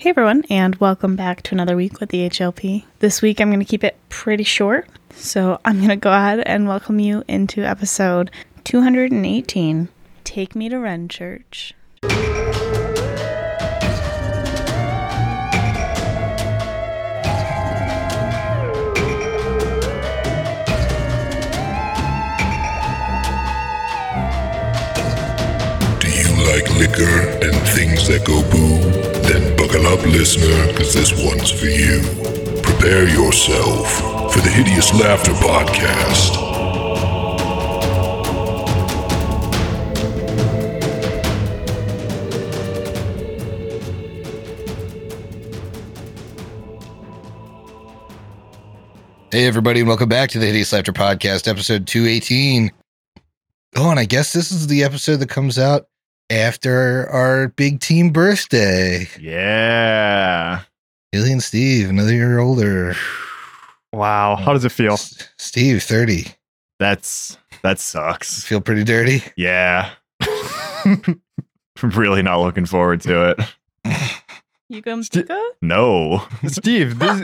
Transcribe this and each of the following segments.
Hey everyone, and welcome back to another week with the HLP. This week I'm going to keep it pretty short, so I'm going to go ahead and welcome you into episode 218 Take Me to Renchurch. Do you like liquor and things that go boom? Then buckle up, listener, because this one's for you. Prepare yourself for the Hideous Laughter Podcast. Hey, everybody, and welcome back to the Hideous Laughter Podcast, episode 218. Oh, and I guess this is the episode that comes out after our big team birthday. Yeah. Haley and Steve, another year older. Wow. How does it feel? S- Steve, 30. That's that sucks. Feel pretty dirty? Yeah. Really not looking forward to it. You come Sti- No. Steve, this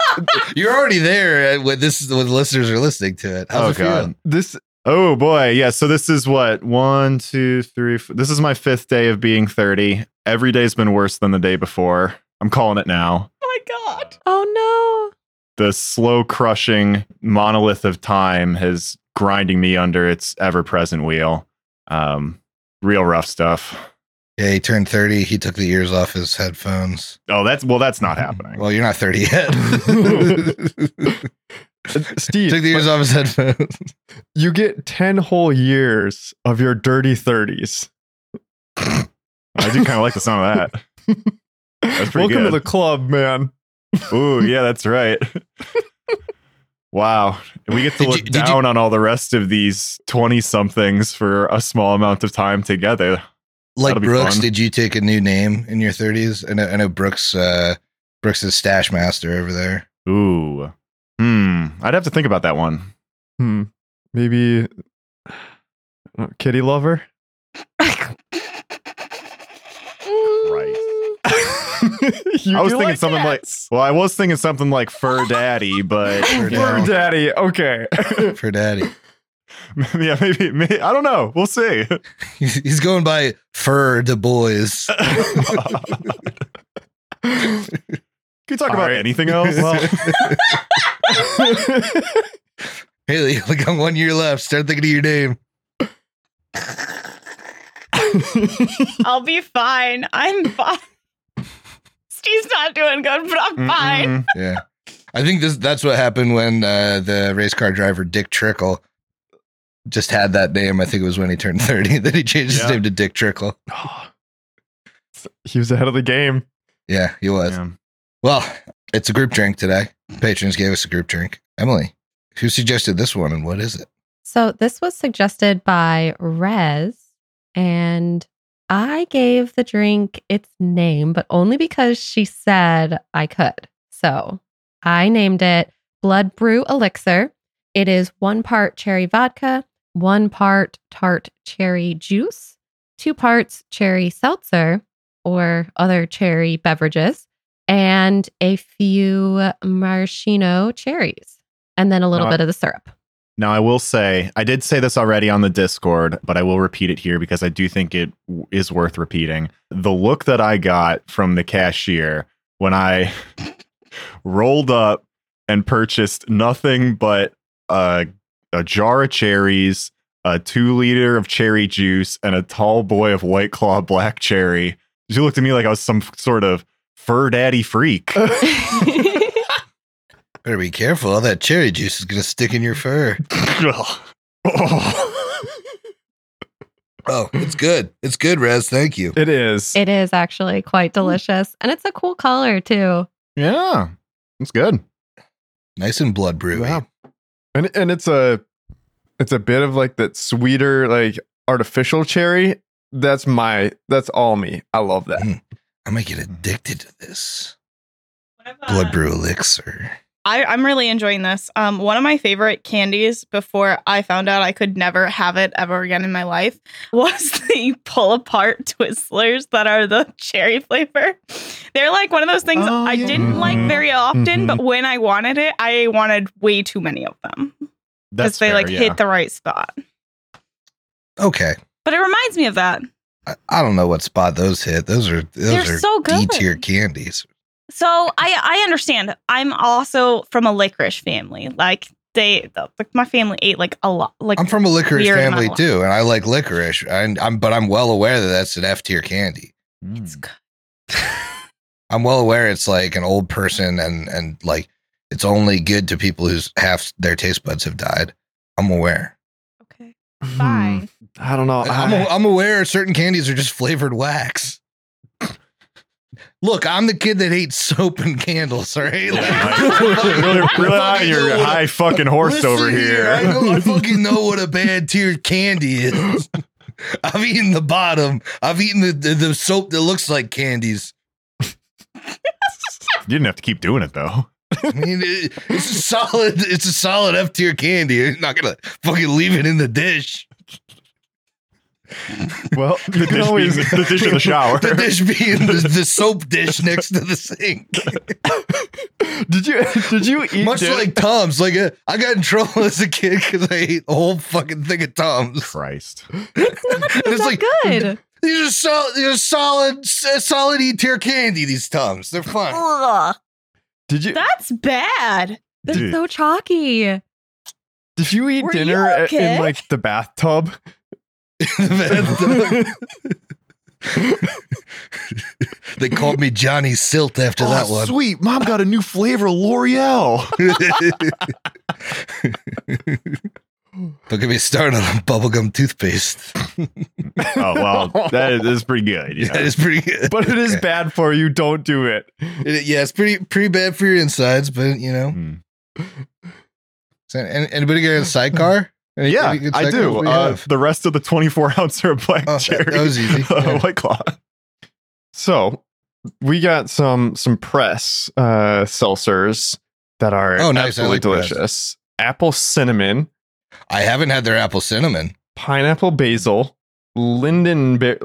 You're already there uh, when this is when the listeners are listening to it. How's Oh, it feel? God. this Oh boy. Yeah. So this is what one, two, three. F- this is my fifth day of being 30. Every day's been worse than the day before. I'm calling it now. Oh my god. Oh no. The slow crushing monolith of time has grinding me under its ever present wheel. Um, real rough stuff. Yeah, he turned 30. He took the ears off his headphones. Oh, that's well, that's not happening. Well, you're not 30 yet. Steve, took the ears off his headphones. you get 10 whole years of your dirty 30s. I do kind of like the sound of that. That's pretty Welcome to the club, man. Ooh, yeah, that's right. wow. We get to Did look you- did you- down on all the rest of these 20 somethings for a small amount of time together. like Brooks, fun. did you take a new name in your 30s? I know, I know Brooks. Uh, Brooks is stash master over there. Ooh. Hmm. I'd have to think about that one. Hmm. Maybe uh, kitty lover? Right. You I was do thinking something cats? like, well, I was thinking something like Fur Daddy, but Fur Fur daddy. Okay. for daddy. yeah, maybe, maybe, I don't know. We'll see. He's, he's going by Fur Du Bois. Can you talk All about right. anything else? Haley, you only got one year left. Start thinking of your name. I'll be fine. I'm fine. Steve's not doing good, but I'm fine. Mm-mm. Yeah. I think this that's what happened when uh, the race car driver Dick Trickle just had that name. I think it was when he turned 30 that he changed his Yeah. name to Dick Trickle. he was ahead of the game. Yeah, he was. Yeah. Well, it's a group drink today. Patrons gave us a group drink. Emily, who suggested this one and what is it? So this was suggested by Rez, and I gave the drink its name, but only because she said I could. So I named it Blood Brew Elixir. It is one part cherry vodka, one part tart cherry juice, two parts cherry seltzer or other cherry beverages, and a few maraschino cherries, and then a little Now I- bit of the syrup. Now, I will say, I did say this already on the Discord, but I will repeat it here because I do think it w- is worth repeating. The look that I got from the cashier when I rolled up and purchased nothing but a, a jar of cherries, a two liter of cherry juice, and a tall boy of White Claw Black Cherry. She looked at me like I was some sort of fur daddy freak. Better be careful. All that cherry juice is going to stick in your fur. Oh, it's good. It's good, Rez. Thank you. It is. It is actually quite delicious. And it's a cool color too. yeah, it's good. Nice and blood brewy. Yeah. And and it's a it's a bit of like that sweeter, like artificial cherry. That's my that's all me. I love that. Mm. I might get addicted to this blood brew elixir. I, I'm really enjoying this. Um, one of my favorite candies before I found out I could never have it ever again in my life was the pull apart Twizzlers that are the cherry flavor. They're like one of those things Oh, I yeah. didn't like Mhm. very often, Mhm. but when I wanted it, I wanted way too many of them because they fair, like yeah. hit the right spot. Okay. But it reminds me of that. I, I don't know what spot those hit. Those are those They're are so good. D tier candies. So I I understand. I'm also from a licorice family. Like they, like my family ate like a lot. Like I'm from a licorice family amount. too, and I like licorice. And I'm but I'm well aware that that's an F tier candy. Mm. it's good. I'm well aware it's like an old person and and like it's only good to people whose half their taste buds have died. I'm aware. Okay, fine. I don't know. I'm, I- I'm aware certain candies are just flavored wax. Look, I'm the kid that hates soap and candles. All right, Like, really, I really on your know what- high fucking horse Listen over here. I know I fucking know what a bad tier candy is. I've eaten the bottom. I've eaten the, the, the soap that looks like candies. You didn't have to keep doing it though. I mean, it, it's a solid. It's a solid F tier candy. You're not gonna fucking leave it in the dish. well, The dish, always being, the dish in the shower. The dish being the, the soap dish next to the sink. did you did you eat Much din- like Tums. Like uh, I got in trouble as a kid because I ate a whole fucking thing of Tums. Christ. And it's That's like good. these are solid. These are solid, s- solid E tier candy. These Tums. They're fine. Ugh, did you that's bad. They're Dude. so chalky. did you eat Were dinner a- okay? in like the bathtub? they called me Johnny Silt after oh, that one. Sweet. Mom got a new flavor, of L'Oreal. Don't get me started on bubblegum toothpaste. Oh, well, that is, is pretty good. Yeah, Yeah. it's pretty good. but it is bad for you. Don't do it. It- yeah, it's pretty pretty bad for your insides, but you know. Mm. So, anybody get a sidecar? Any- Yeah, any I do. Uh, the rest of the 24 ounce are black Oh, cherry. that was easy. uh, Yeah. White Claw. So we got some some press uh seltzers that are Oh, nice. Absolutely like press. delicious. Apple cinnamon, I haven't had their apple cinnamon. pineapple basil, lindenberry,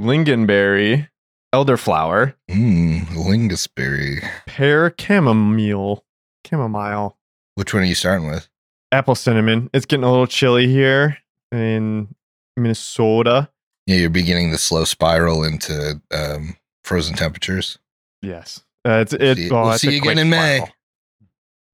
lingonberry, elderflower, Mmm, lingusberry. pear chamomile, chamomile, Which one are you starting with? apple cinnamon. It's getting a little chilly here in Minnesota. Yeah, you're beginning the slow spiral into um, frozen temperatures. Yes, uh, it's it. See- oh, we'll it's see you again in May.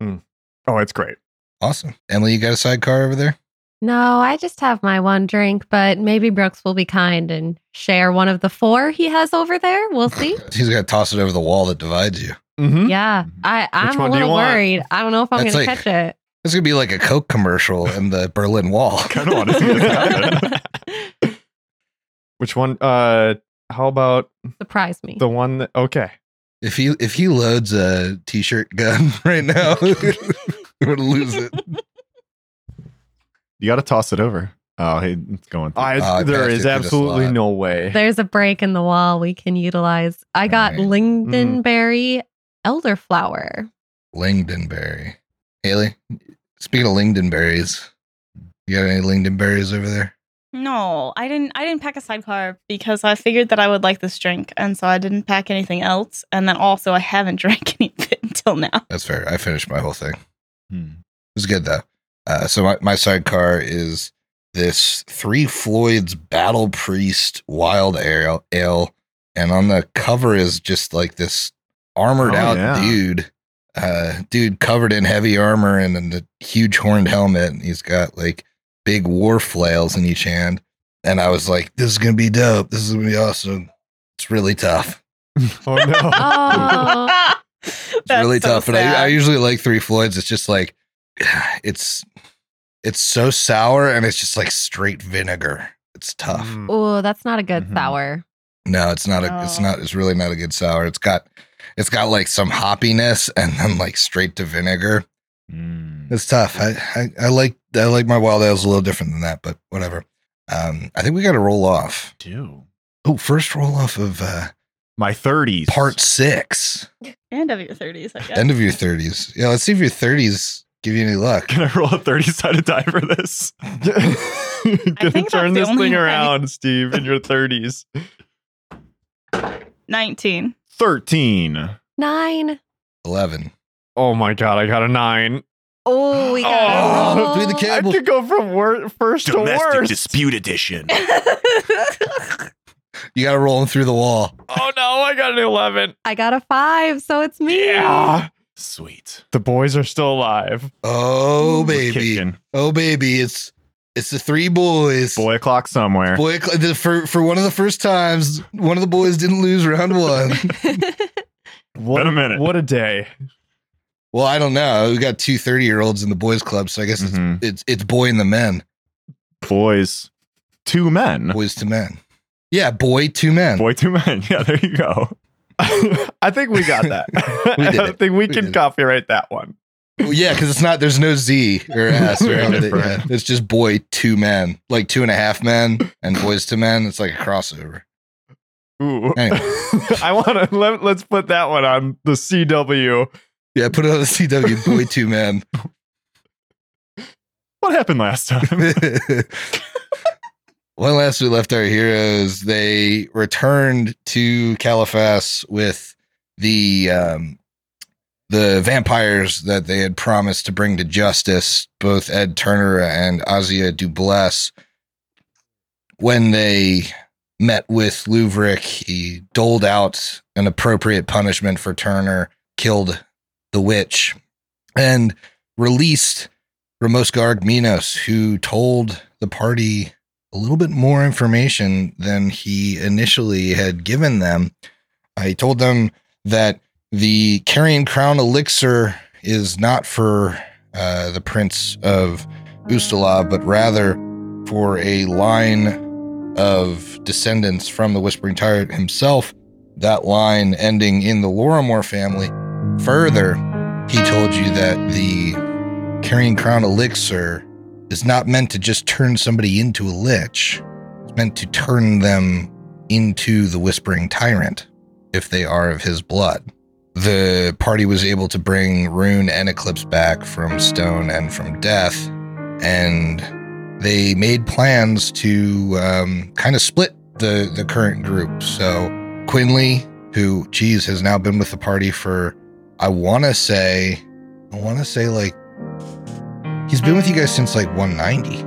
Mm. Oh, it's great. Awesome. Emily, you got a sidecar over there? No, I just have my one drink, but maybe Brooks will be kind and share one of the four he has over there. We'll see. He's gonna toss it over the wall that divides you. Mm-hmm. Yeah, I, I'm a one do little want? worried. I don't know if I'm That's going to like- catch it. It's gonna be like a Coke commercial in the Berlin Wall. kind of want to see this happen. Which one? Uh, how about Surprise me. the one that? Okay. If he if he loads a t-shirt gun right now, we're gonna lose it. You got to toss it over. Oh, hey, it's going. through. I, I there passed it is through the absolutely no way. There's a break in the wall we can utilize. I got Right. Mm. lingonberry elderflower. Lingonberry. Haley, speaking of lingonberries, you got any lingonberries over there? No, I didn't. I didn't pack a sidecar because I figured that I would like this drink, and so I didn't pack anything else. And then also, I haven't drank any of it until now. That's fair. I finished my whole thing. It Hmm. was good though. Uh, so my, my sidecar is this Three Floyds Battle Priest Wild Ale, ale, and on the cover is just like this armored Oh, out yeah. dude, uh, dude covered in heavy armor and, and a huge horned helmet, and he's got like big war flails in each hand. And I was like, "This is gonna be dope. This is gonna be awesome." It's really tough. Oh no. Oh, It's really tough. And I, I usually like Three Floyds. It's just like it's it's so sour and it's just like straight vinegar. It's tough. Mm. oh, that's not a good Mhm. sour. No, it's not a it's not it's really not a good sour. It's got it's got like some hoppiness and then like straight to vinegar. Mm. It's tough. I, I I like I like my wild ales a little different than that, but whatever. Um I think we gotta roll off. Do. Oh, first roll off of uh My 30s. part six. End of your 30s, I guess. End of your 30s. Yeah, let's see if your 30s give you any luck. Can I roll a 30 sided die for this? Gonna think turn this only thing way. around, Steve, in your 30s. 19. 13. Nine. 11. Oh my god, I got a nine. Oh, we got Oh, oh do the I could go from wor- first to worst. Domestic dispute edition. You got to roll them through the wall. Oh no, I got an 11. I got a five, so it's me. Yeah. Sweet. The boys are still alive. Oh, baby. kicking. Oh, baby. It's it's the three boys. Boy o'clock somewhere. Boy, the- for, for one of the first times, one of the boys didn't lose round one. What Been a minute. What a day. Well, I don't know. We got two 30 year olds in the boys club, so I guess Mhm. it's, it's it's boy and the men. Boys. Two men. Boys to men. Yeah, boy two men. Boy, two men. Yeah, there you go. I think we got that. We I it. think we, We can did it. copyright that one. Well, yeah, because it's not. There's no Z or S. Or Very however they- different. yeah. It's just boy two men, like two and a half men and boys to men. It's like a crossover. Ooh. Anyway. I want to let, let's put that one on the CW. Yeah, put it on the CW. Boy two men. What happened last time? When last we left our heroes, they returned to Caliphas with the um, the vampires that they had promised to bring to justice, both Ed Turner and Azia Dubless. When they met with Luvrik, he doled out an appropriate punishment for Turner, killed the witch, and released Ramoska Arkminos, who told the party a little bit more information than he initially had given them. I told them that the carrion crown elixir is not for uh, the Prince of Ustalav, but rather for a line of descendants from the Whispering Tyrant himself. That line ending in the Lorrimor family. Further, he told you that the carrion crown elixir is not meant to just turn somebody into a lich. It's meant to turn them into the Whispering Tyrant if they are of his blood. The party was able to bring Rune and Eclipse back from Stone and from Death, and they made plans to um, kind of split the, the current group. So Quinley, who, geez, has now been with the party for, I want to say, I want to say like He's been with you guys since like 190.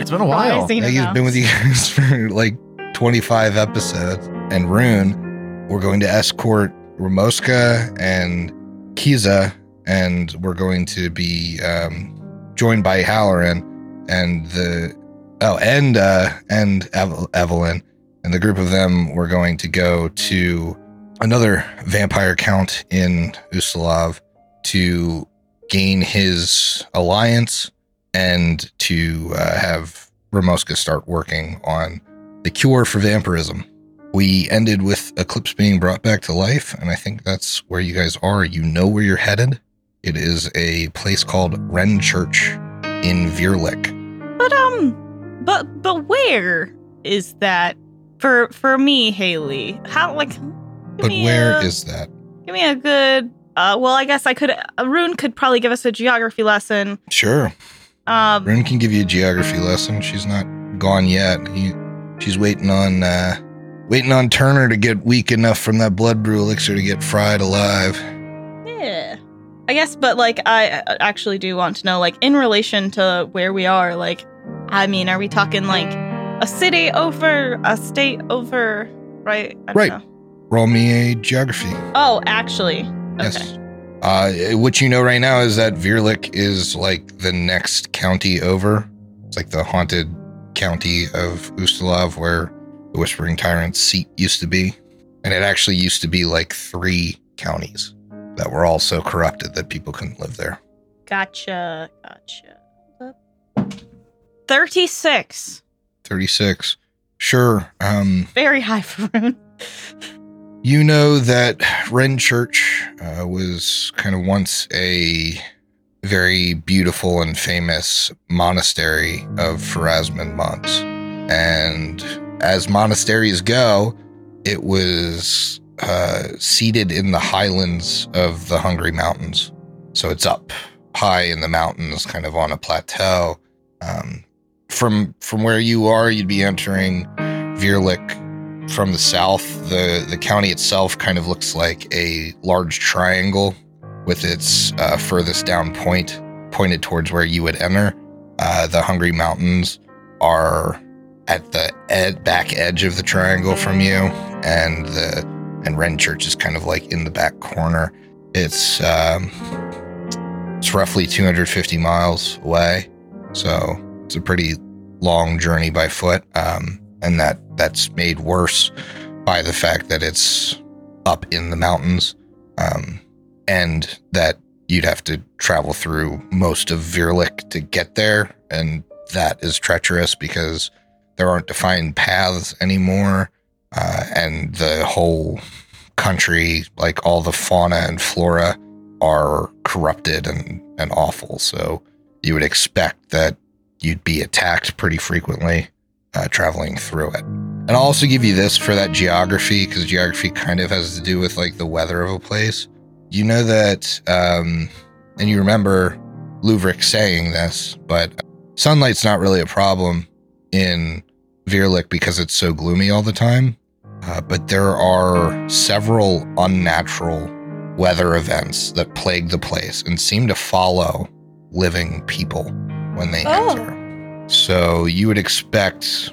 It's been a while. Surprising Like, he's been with you guys for like 25 episodes. And Rune, we're going to escort Ramoska and Kiza, and we're going to be um, joined by Halloran and the oh, and uh, and Eve- Evelyn, and the group of them. We're going to go to another vampire count in Ustalav to gain his alliance and to uh, have Ramoska start working on the cure for vampirism. We ended with Eclipse being brought back to life, and I think that's where you guys are. You know where you're headed. It is a place called Renchurch in Virlych. But um, but but where is that for for me, Haley? How like? But where a- is that? Give me a good. Uh, well, I guess I could. Uh, Rune could probably give us a geography lesson. Sure. Um, Rune can give you a geography lesson. She's not gone yet. He, she's waiting on uh, waiting on Turner to get weak enough from that blood brew elixir to get fried alive. yeah, I guess. But like, I uh, actually do want to know, like, in relation to where we are. Like, I mean, are we talking like a city over, a state over, right? I don't Right. know. Roll me a geography. Oh, actually, okay. Yes. Uh, what you know right now is that Virlych is like the next county over. It's like the haunted county of Ustalav where the Whispering Tyrant's seat used to be. And it actually used to be like three counties that were all so corrupted that people couldn't live there. Gotcha. Gotcha. Thirty-six. 36. Sure. Um, Very high for Rune. You know that Renchurch uh, was kind of once a very beautiful and famous monastery of Pharasman monks. And as monasteries go, it was uh, seated in the highlands of the Hungry Mountains. So it's up high in the mountains, kind of on a plateau. Um, from from where you are, you'd be entering Virlych from the south. the The county itself kind of looks like a large triangle with its uh, furthest down point pointed towards where you would enter. Uh, the Hungry Mountains are at the ed- back edge of the triangle from you, and the and Renchurch is kind of like in the back corner. It's um, it's roughly 250 miles away, so it's a pretty long journey by foot, um, and that that's made worse by the fact that it's up in the mountains, um, and that you'd have to travel through most of Virlych to get there, and that is treacherous because there aren't defined paths anymore, uh, and the whole country, like all the fauna and flora, are corrupted and, and awful. So you would expect that you'd be attacked pretty frequently uh, traveling through it. And I'll also give you this for that geography, because geography kind of has to do with like the weather of a place. You know that, um, and you remember Luvrik saying this, but sunlight's not really a problem in Virlych because it's so gloomy all the time. Uh, but there are several unnatural weather events that plague the place and seem to follow living people when they Oh. enter. So you would expect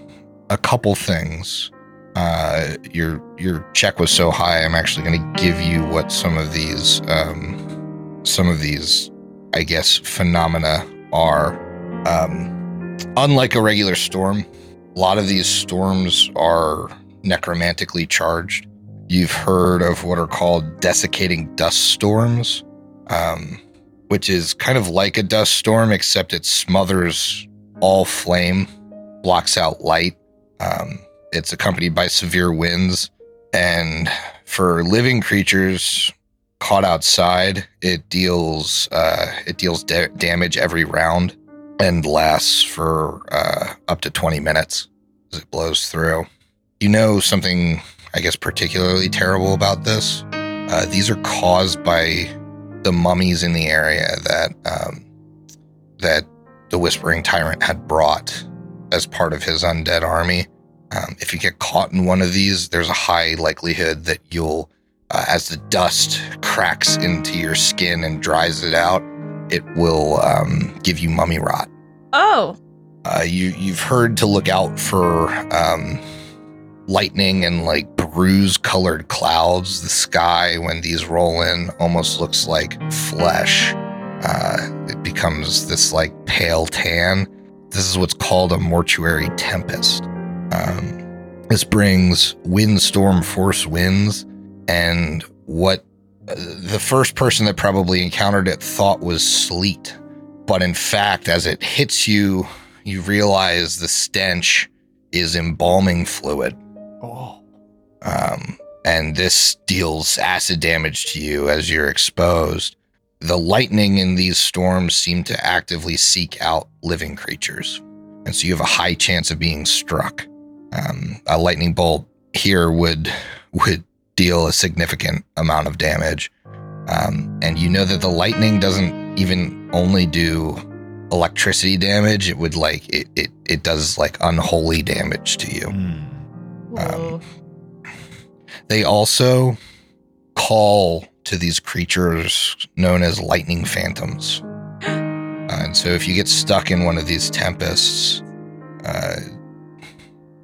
a couple things. Uh, your your check was so high. I'm actually going to give you what some of these um, some of these, I guess, phenomena are. Um, unlike a regular storm, a lot of these storms are necromantically charged. You've heard of what are called desiccating dust storms, um, which is kind of like a dust storm, except it smothers all flame, blocks out light. Um, it's accompanied by severe winds. And for living creatures caught outside, it deals uh, it deals da- damage every round and lasts for uh, up to 20 minutes as it blows through. You know something, I guess, particularly terrible about this? Uh, these are caused by the mummies in the area that um, that the Whispering Tyrant had brought as part of his undead army. Um, if you get caught in one of these, there's a high likelihood that you'll, uh, as the dust cracks into your skin and dries it out, it will um, give you mummy rot. Oh, Uh, you you've heard to look out for um, lightning and like bruise colored clouds. The sky when these roll in almost looks like flesh. Uh, it becomes this like pale tan. This is what's called a mortuary tempest. Um, this brings windstorm force winds, and what uh, the first person that probably encountered it thought was sleet. But in fact, as it hits you, you realize the stench is embalming fluid. Oh. Um, and this deals acid damage to you as you're exposed. The lightning in these storms seem to actively seek out living creatures. And so you have a high chance of being struck. Um, a lightning bolt here would would deal a significant amount of damage. Um, and you know that the lightning doesn't even only do electricity damage, it would like it it, it does like unholy damage to you. Hmm. Um, they also call to these creatures known as lightning phantoms. and so if you get stuck in one of these tempests, uh,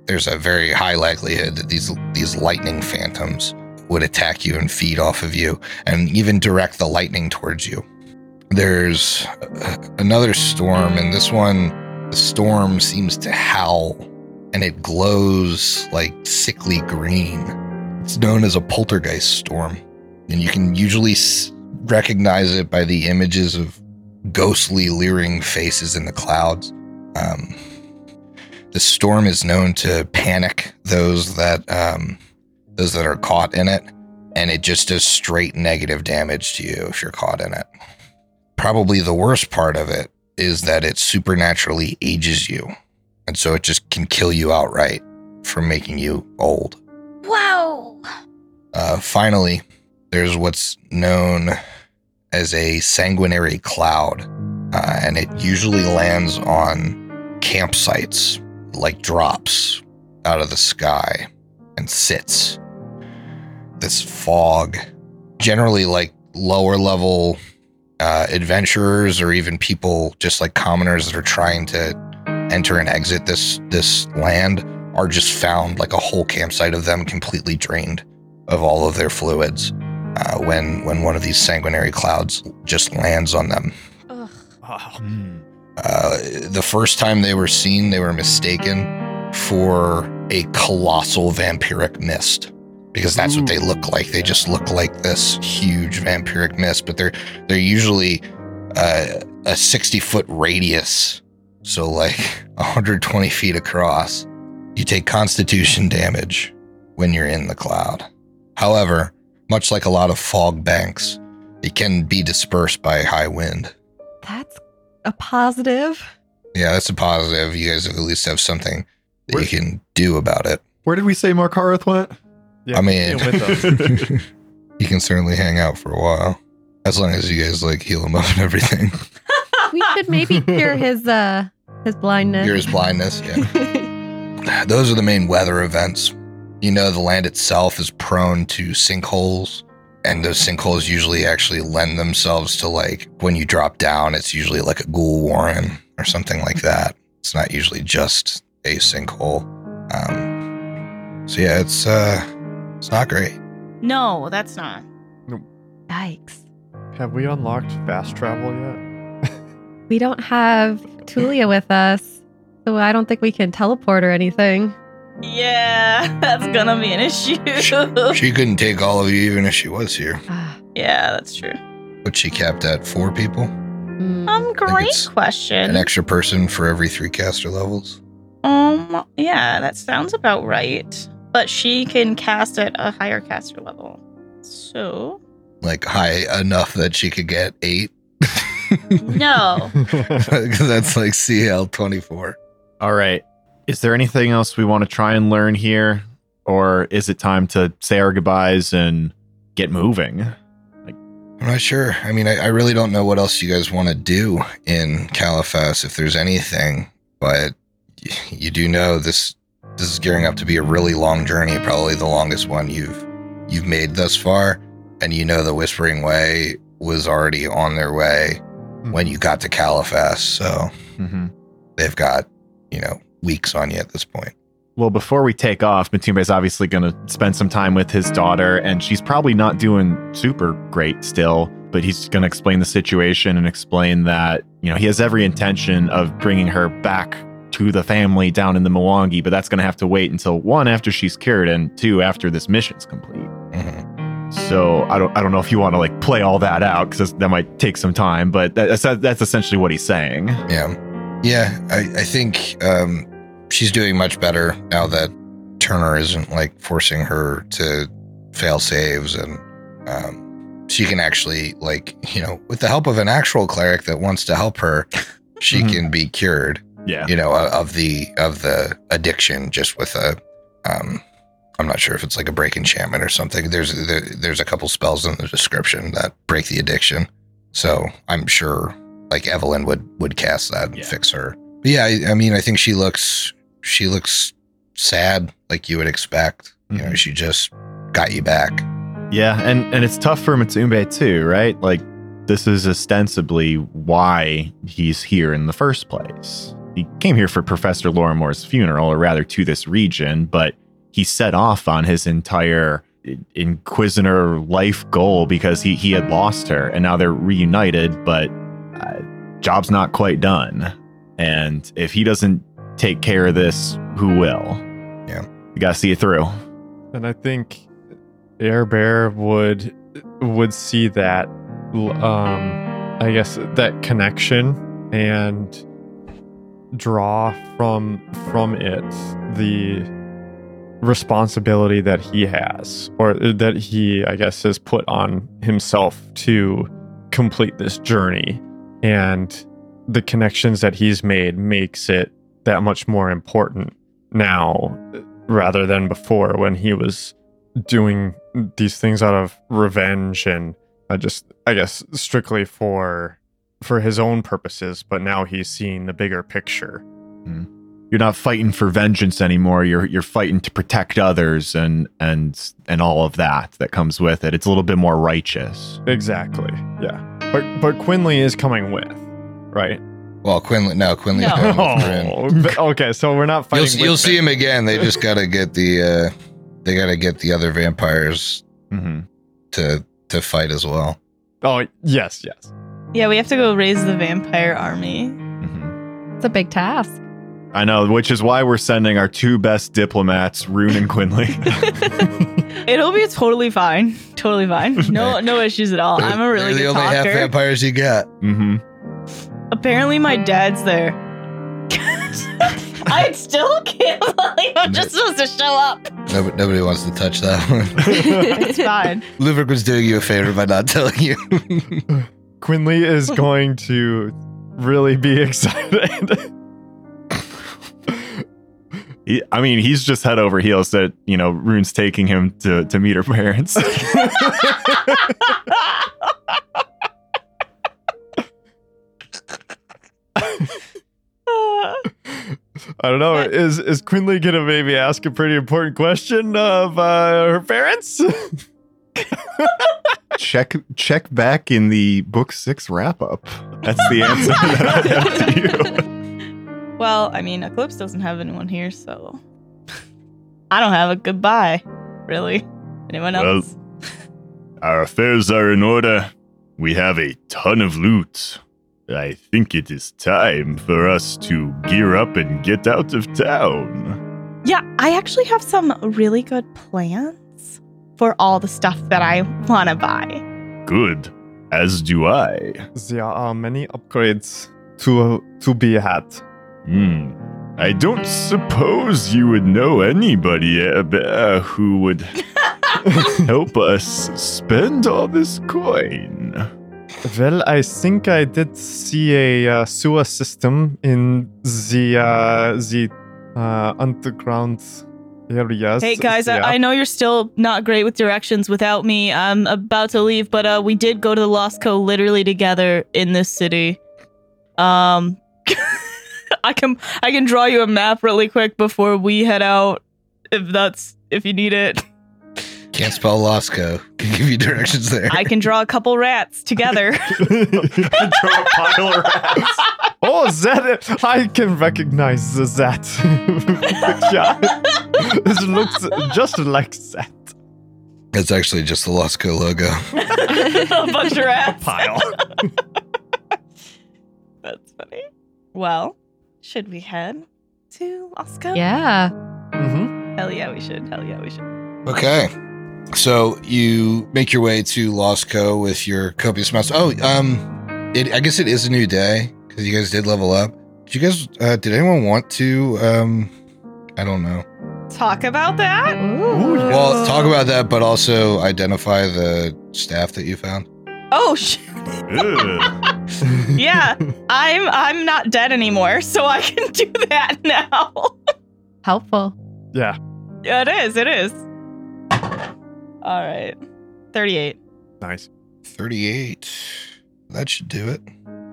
there's a very high likelihood that these these lightning phantoms would attack you and feed off of you and even direct the lightning towards you. There's uh, another storm, and this one, the storm seems to howl and it glows like sickly green. It's known as a poltergeist storm, and you can usually s- recognize it by the images of ghostly, leering faces in the clouds. Um, the storm is known to panic those that um, those that are caught in it, and it just does straight negative damage to you if you're caught in it. Probably the worst part of it is that it supernaturally ages you. And so it just can kill you outright for making you old. wow. Uh, finally, there's what's known as a sanguinary cloud, uh, and it usually lands on campsites like drops out of the sky and sits. This fog, generally like lower level uh, adventurers or even people just like commoners that are trying to enter and exit this this land are just found like a whole campsite of them completely drained of all of their fluids uh, when when one of these sanguinary clouds just lands on them. Ugh. Uh, the first time they were seen, they were mistaken for a colossal vampiric mist because that's what they look like. They just look like this huge vampiric mist, but they're they're usually uh, a sixty foot radius, so like 120 feet across. You take Constitution damage when you're in the cloud. However, much like a lot of fog banks, it can be dispersed by high wind. That's a positive. Yeah, that's a positive. You guys at least have something that Where- you can do about it. Where did we say Mark Markareth went? Yeah, I mean, yeah, you can certainly hang out for a while. As long as you guys like heal him up and everything. We should maybe cure his uh his blindness. Cure his blindness. Yeah. Those are the main weather events. You know, the land itself is prone to sinkholes, and those sinkholes usually actually lend themselves to like when you drop down, it's usually like a ghoul warren or something like that. It's not usually just a sinkhole. Um, so yeah, it's uh, it's not great. No, that's not. Yikes. Have we unlocked fast travel yet? We don't have Tulia with us, so I don't think we can teleport or anything. Yeah, that's gonna be an issue. She couldn't take all of you even if she was here, Ah, yeah, that's true. but she capped at four people, mm. Um, great question. an extra person for every three caster levels. Um, yeah, that sounds about right. But she can cast at a higher caster level. So like high enough that she could get eight. no. Because that's like CL 24. All right. Is there anything else we want to try and learn here? Or is it time to say our goodbyes and get moving? I'm not sure. I mean, I, I really don't know what else you guys want to do in Caliphas if there's anything, but y- you do know this this is gearing up to be a really long journey, probably the longest one you've you've made thus far. And you know the Whispering Way was already on their way when you got to Caliphas, so Mm-hmm. they've got, you know, weeks on you at this point. Well, before we take off, Matumbe is obviously going to spend some time with his daughter, and she's probably not doing super great still. But he's going to explain the situation and explain that you know he has every intention of bringing her back to the family down in the Mwangi, but that's going to have to wait until one after she's cured, and two after this mission's complete. Mhm. So I don't I don't know if you want to like play all that out because that might take some time, but that's that's essentially what he's saying. Yeah. Yeah. I, I think um, she's doing much better now that Turner isn't like forcing her to fail saves and um, she can actually like, you know, with the help of an actual cleric that wants to help her, she Mhm. can be cured, Yeah. you know, of the of the addiction just with a um I'm not sure if it's like a break enchantment or something. There's there, there's a couple spells in the description that break the addiction. So I'm sure like Evelyn would would cast that and Yeah. fix her. But yeah, I, I mean, I think she looks she looks sad, like you would expect. You know, Mhm. she just got you back. Yeah, and and it's tough for Matsumbe too, right? Like this is ostensibly why he's here in the first place. He came here for Professor Lorrimor's funeral, or rather to this region, but he set off on his entire Inquisitor life goal because he he had lost her, and now they're reunited, but uh, job's not quite done. And if he doesn't take care of this, who will? Yeah. you gotta see it through. And I think Air Bear would would see that um I guess that connection and draw from from it the responsibility that he has or that he I guess has put on himself to complete this journey and the connections that he's made makes it that much more important now rather than before when he was doing these things out of revenge and uh, just I guess strictly for for his own purposes, but now he's seeing the bigger picture. You're not fighting for vengeance anymore. You're you're fighting to protect others and and and all of that that comes with it. It's a little bit more righteous. Exactly. Yeah. But but Quinley is coming with, right? Well, Quinley, no, Quinley's No. going with Rin. Oh, okay. So we're not You'll, fighting. with you'll see him again. They just got to get the uh, they got to get the other vampires hmm to to fight as well. Oh yes, yes. Yeah, we have to go raise the vampire army. hmm It's a big task. I know, which is why we're sending our two best diplomats, Rune and Quinley. It'll be totally fine. Totally fine. No no issues at all. I'm a really They're good the only half vampires you got. hmm Apparently my dad's there. I still can't believe I'm just supposed to show up. Nobody, nobody wants to touch that one. It's fine. Lubric was doing you a favor by not telling you. Quinley is going to really be excited. He, I mean, he's just head over heels that you know Rune's taking him to to meet her parents. I don't know. Is is Quinley gonna maybe ask a pretty important question of uh, her parents? check check back in the book six wrap up. That's the answer that I have to you. well, I mean, Eclipse doesn't have anyone here, so I don't have a goodbye. Really? Anyone Well- else? Our affairs are in order. We have a ton of loot. I think it is time for us to gear up and get out of town. Yeah, I actually have some really good plans for all the stuff that I want to buy. Good, as do I. there are many upgrades to to be had. Hmm. I don't suppose you would know anybody uh, uh, who would help us spend all this coin. Well, I think I did see a uh, sewer system in the uh, the uh, underground areas. Hey guys, there. I, I know you're still not great with directions without me. I'm about to leave, but uh, we did go to the Lost Co. literally together in this city. Um, I can I can draw you a map really quick before we head out, if that's if you need it. Can't spell Losco. Can give you directions there. I can draw a couple rats together. draw a pile of rats. oh, that I can recognize that picture. this looks just like that. It's actually just the Losco logo. a bunch of rats. Pile. That's funny. Well, should we head to Lost Co? Yeah. hmm Hell yeah, we should. Hell yeah, we should. Okay. So you make your way to Lost Co with your copious amounts. Oh, um, it, I guess it is a new day because you guys did level up. Did you guys? Uh, did anyone want to? Um, I don't know. Talk about that? Ooh. Well, talk about that, but also identify the staff that you found. Oh sh- Ugh. yeah. I'm I'm not dead anymore, so I can do that now. Helpful. Yeah. yeah, it is. It is. All right. 38. Nice. Thirty-eight. That should do it.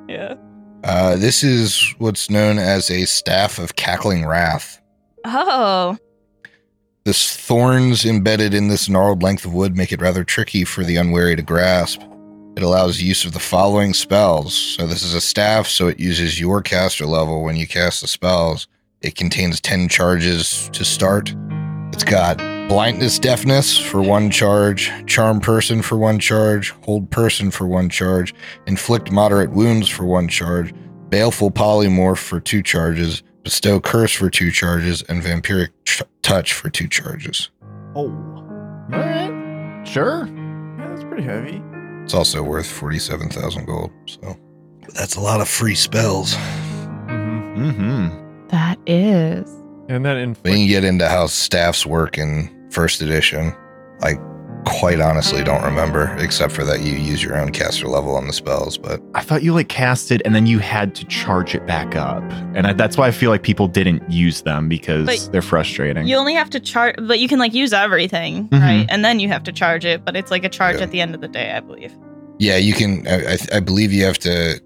Yeah. Uh, this is what's known as a staff of cackling wrath. Oh. The thorns embedded in this gnarled length of wood make it rather tricky for the unwary to grasp. It allows use of the following spells. So this is a staff, so it uses your caster level when you cast the spells. It contains 10 charges to start. It's got blindness deafness for one charge, charm person for one charge, hold person for one charge, inflict moderate wounds for one charge, baleful polymorph for two charges, bestow curse for two charges, and vampiric ch- touch for two charges. Oh. All right. Sure. Yeah, that's pretty heavy. It's also worth 47,000 gold. So that's a lot of free spells. hmm Mm-hmm. That is. And then in When you get into how staffs work in first edition, I quite honestly don't remember, except for that you use your own caster level on the spells. But I thought you like cast it and then you had to charge it back up. And I, that's why I feel like people didn't use them because But they're frustrating. You only have to charge, but you can like use everything, Mhm. right? And then you have to charge it, but it's like a charge Yeah. at the end of the day, I believe. yeah, you can. I, I, I believe you have to.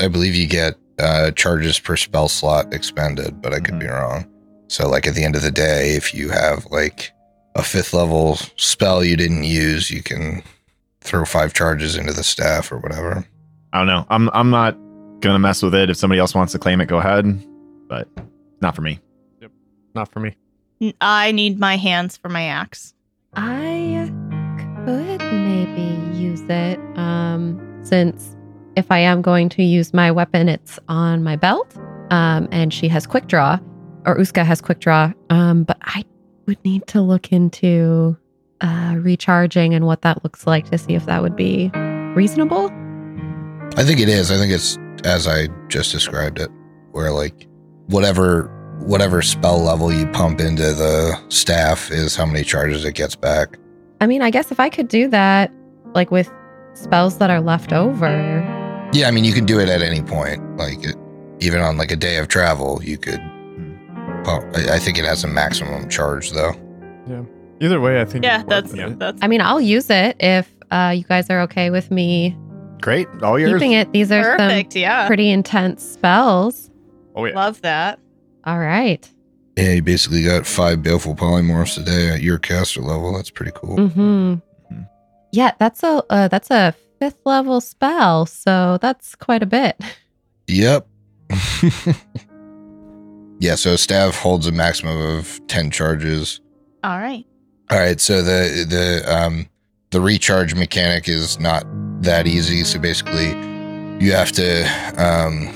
I believe you get uh, charges per spell slot expended, but I could be wrong. So, like at the end of the day, if you have like a fifth level spell you didn't use, you can throw five charges into the staff or whatever. I don't know. I'm I'm not gonna mess with it. If somebody else wants to claim it, go ahead. But not for me. Not for me. I need my hands for my axe. I could maybe use it um, since if I am going to use my weapon, it's on my belt, um, and she has quick draw, or Uska has quick draw. Um, but I would need to look into uh, recharging and what that looks like to see if that would be reasonable. I think it is. I think it's as I just described it, where like whatever whatever spell level you pump into the staff is how many charges it gets back. I mean, I guess if I could do that, like with spells that are left over, Yeah, I mean you can do it at any point. Like it, even on like a day of travel, you could. Well, I, I think it has a maximum charge though. Yeah. Either way, I think. Yeah, it's that's worth it. that's I mean, I'll use it if uh, you guys are okay with me Great. All yours. keeping it. These are perfect. some Yeah, pretty intense spells. Oh yeah. love that. All right. Yeah, you basically got five baleful polymorphs a day at your caster level. That's pretty cool. hmm Mhm. Yeah, that's a uh, that's a fifth level spell, so that's quite a bit. Yep. yeah, so staff holds a maximum of ten charges. All right. All right, so the the um the recharge mechanic is not that easy. So basically, you have to um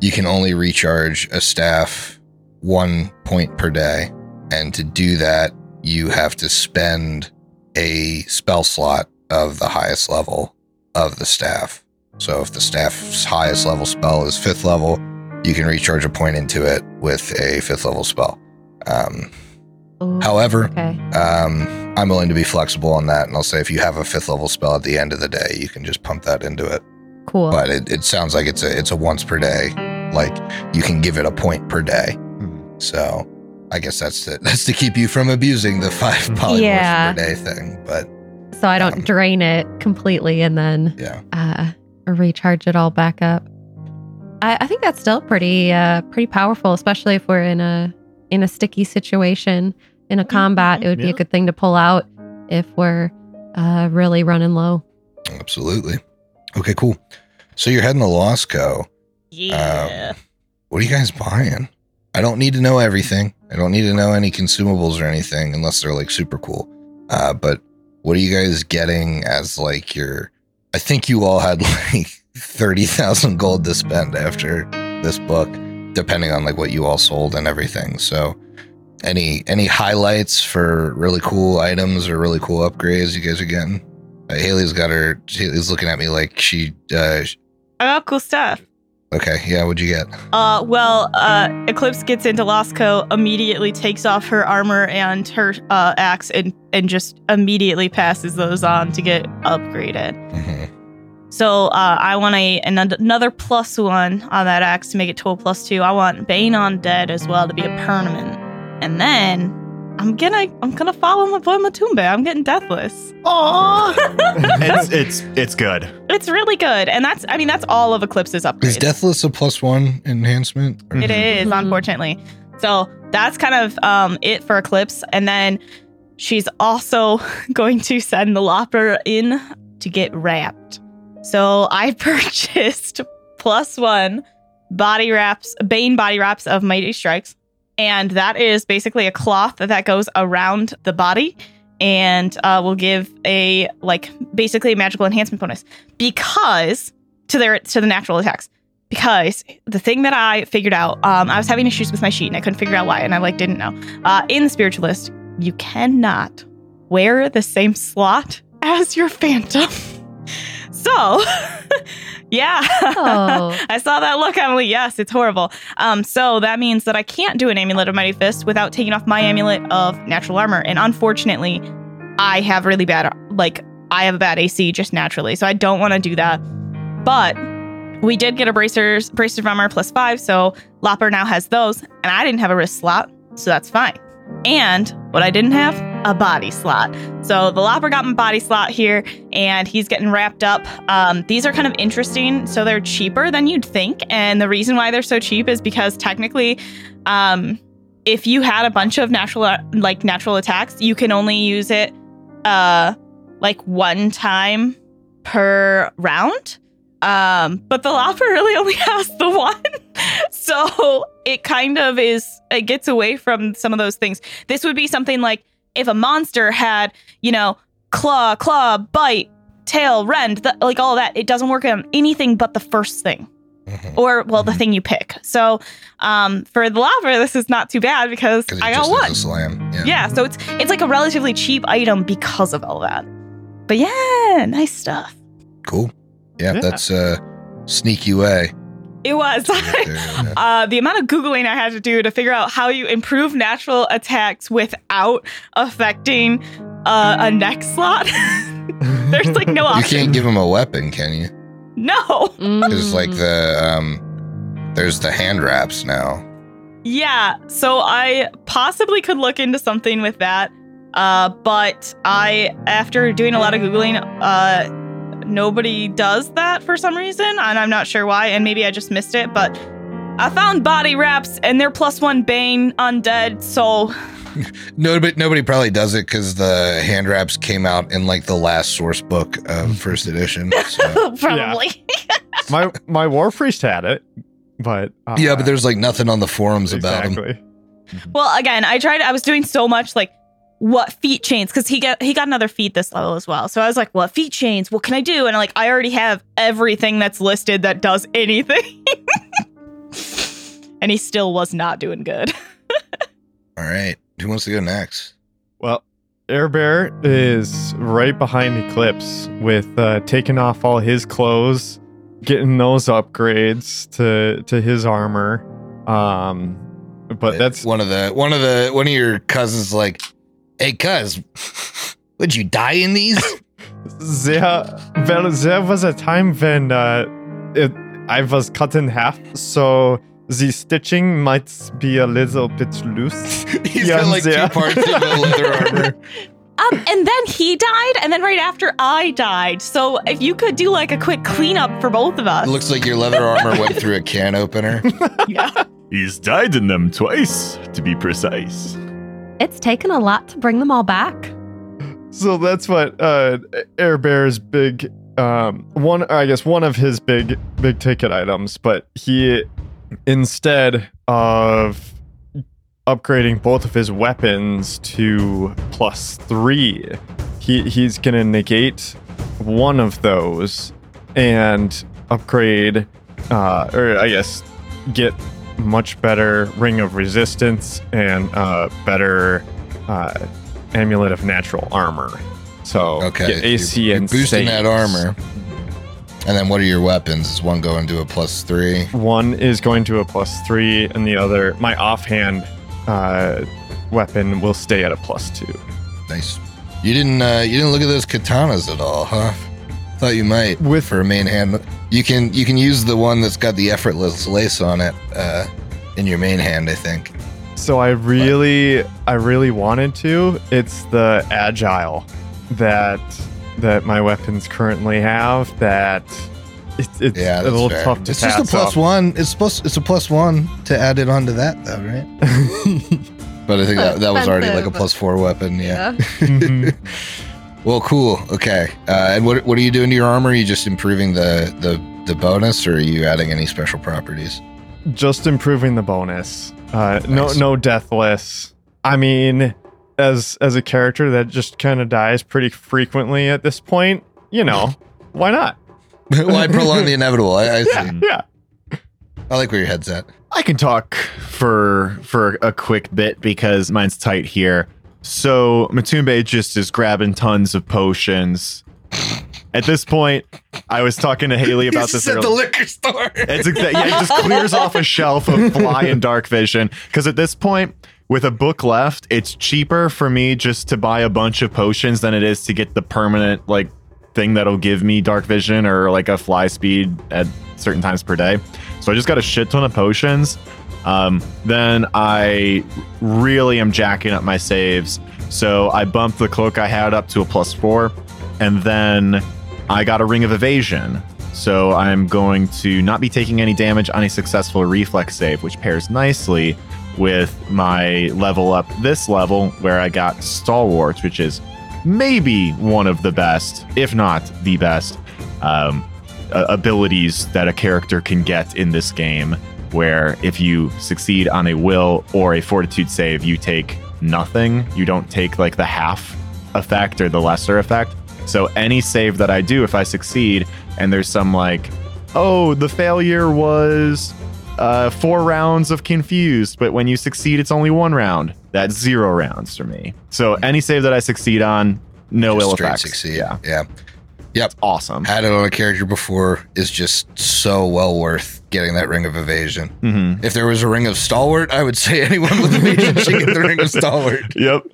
you can only recharge a staff one point per day, and to do that, you have to spend a spell slot of the highest level of the staff. So if the staff's highest level spell is fifth level, you can recharge a point into it with a fifth level spell. Um, Ooh, however, okay. um, I'm willing to be flexible on that, and I'll say if you have a fifth level spell at the end of the day, you can just pump that into it. Cool. But it, it sounds like it's a it's a once per day. Like you can give it a point per day. Mhm. So I guess that's to, that's to keep you from abusing the five polymorphs Yeah. per day thing. But so I don't um, drain it completely and then yeah, uh, recharge it all back up. I, I think that's still pretty uh, pretty powerful, especially if we're in a in a sticky situation in a combat. It would be a good thing to pull out if we're uh, really running low. absolutely. Okay, cool. So you're heading to Losco. Yeah. What are you guys buying? I don't need to know everything. I don't need to know any consumables or anything unless they're like super cool. Uh, but what are you guys getting as like your? I think you all had like thirty thousand gold to spend after this book, depending on like what you all sold and everything. So, any any highlights for really cool items or really cool upgrades you guys are getting? Uh, Haley's got her. Haley's looking at me like she. Uh, I got cool stuff. okay, yeah. What'd you get? Uh, well, uh, Eclipse gets into Losco, immediately takes off her armor and her uh, axe, and and just immediately passes those on to get upgraded. Mhm. So uh, I want a an- another plus one on that axe to make it to a plus two. I want Bane undead as well to be a permanent, and then I'm gonna I'm gonna follow my boy Matumbe. I'm getting Deathless. Oh, it's it's it's good. it's really good, and that's I mean that's all of Eclipse's upgrades. Is Deathless a plus one enhancement? It is, Mhm. unfortunately. So that's kind of um, it for Eclipse. And then she's also going to send the Lopper in to get wrapped. So I purchased plus one body wraps, Bane body wraps of Mighty Strikes. And that is basically a cloth that goes around the body and uh, will give a like basically a magical enhancement bonus because to their to the natural attacks because the thing that I figured out, um, I was having issues with my sheet and I couldn't figure out why, and I like didn't know. Uh, in the spiritualist, you cannot wear the same slot as your phantom. So, yeah, Oh. I saw that look. I'm like, yes, it's horrible. Um, so that means that I can't do an amulet of mighty fist without taking off my amulet of natural armor, and unfortunately. I have really bad like I have a bad AC just naturally, so I don't want to do that. But we did get a bracers bracers armor plus five, so Lopper now has those, and I didn't have a wrist slot, so that's fine. And what I didn't have, a body slot. So the Lopper got my body slot here, and he's getting wrapped up. Um, these are kind of interesting. So they're cheaper than you'd think, and the reason why they're so cheap is because technically, um, if you had a bunch of natural like natural attacks, you can only use it uh like one time per round. Um, but the Lopper really only has the one. so it kind of is it gets away from some of those things. This would be something like if a monster had, you know, claw, claw, bite, tail, rend, the, like all of that. It doesn't work on anything but the first thing Mhm. or well the thing you pick so um for the Lopper this is not too bad because i got just one is a slam. Yeah. yeah so it's it's like a relatively cheap item because of all that but yeah nice stuff Cool. Yeah, Yeah. that's uh sneaky way. It was right there, yeah. uh the amount of googling i had to do to figure out how you improve natural attacks without affecting uh, a neck slot there's like no option. You can't give him a weapon, can you? no There's like Mm. the um there's the hand wraps now. Yeah, so I possibly could look into something with that. Uh, but I, after doing a lot of Googling, uh, nobody does that for some reason, and I'm not sure why, and maybe I just missed it, but I found body wraps and they're plus one Bane undead, so Nobody nobody probably does it because the hand wraps came out in like the last source book of first edition. So. probably. my my war priest had it, but uh, yeah, but there's like nothing on the forums about them. Well, again, I tried. I was doing so much like what feat chains because he got he got another feat this level as well. So I was like, what feat chains? What can I do? And like I already have everything that's listed that does anything. and he still was not doing good. All right. Who wants to go next? Well, Air Bear is right behind Eclipse with uh, taking off all his clothes, getting those upgrades to to his armor. Um, but that's one of the one of the one of your cousins like, hey cuz, would you die in these? there. Well, there was a time when uh, it, I was cut in half, so the stitching might be a little bit loose. He's Yeah, got like yeah. two parts of the leather armor. Um, and then he died, and then right after I died. So if you could do like a quick cleanup for both of us. Looks like your leather armor went through a can opener. yeah. He's died in them twice, to be precise. It's taken a lot to bring them all back. So that's what uh, Air Bear's big um, one. I guess one of his big big ticket items. But he instead of upgrading both of his weapons to plus three, he he's gonna negate one of those and upgrade, uh, or I guess get much better ring of resistance and uh, better uh, amulet of natural armor. So Okay. AC you're, you're and boosting that armor. And then what are your weapons? Is one going to a plus three? One is going to a plus three, and the other, my offhand uh, weapon, will stay at a plus two. Nice. You didn't uh, you didn't look at those katanas at all, huh? Thought you might With- for a main hand. You can you can use the one that's got the effortless lace on it uh, in your main hand. I think. So I really, I really wanted to. It's the agile that that my weapons currently have. That it's, it's Yeah, a that's little fair. tough to It's just a plus up. one. It's supposed it's a plus one to add it onto that though, right? But I think that, that was already like a plus four weapon. Yeah. Mhm. Well, cool. Okay. Uh, and what what are you doing to your armor? Are you just improving the the the bonus, or are you adding any special properties? Just improving the bonus. Uh, No, Nice. no deathless. I mean, as as a character that just kind of dies pretty frequently at this point, you know, why not? Why prolong the inevitable? I, I see. Yeah, yeah. I like where your head's at. I can talk for for a quick bit because mine's tight here. So Matumbe just is grabbing tons of potions. At this point, I was talking to Haley about this. at the liquor store. It's exa- yeah, he just clears off a shelf of fly and dark vision. Because at this point, with a book left, it's cheaper for me just to buy a bunch of potions than it is to get the permanent like thing that'll give me dark vision or like a fly speed at certain times per day. So I just got a shit ton of potions. Um, then I really am jacking up my saves. So I bumped the cloak I had up to a plus four, and then I got a ring of evasion. So I'm going to not be taking any damage on a successful reflex save, which pairs nicely with my level up this level where I got Stalwarts, which is maybe one of the best, if not the best, um, abilities that a character can get in this game. Where if you succeed on a will or a fortitude save, you take nothing. You don't take like the half effect or the lesser effect. So any save that I do, if I succeed, and there's some like, oh, the failure was uh, four rounds of confused, but when you succeed, it's only one round. That's zero rounds for me. So any save that I succeed on, no Just ill effects. succeed. Yeah, Yeah. Yep. awesome. Had it on a character before is just so well worth getting that ring of evasion. hmm If there was a ring of stalwart, I would say anyone with evasion should get the ring of stalwart. Yep.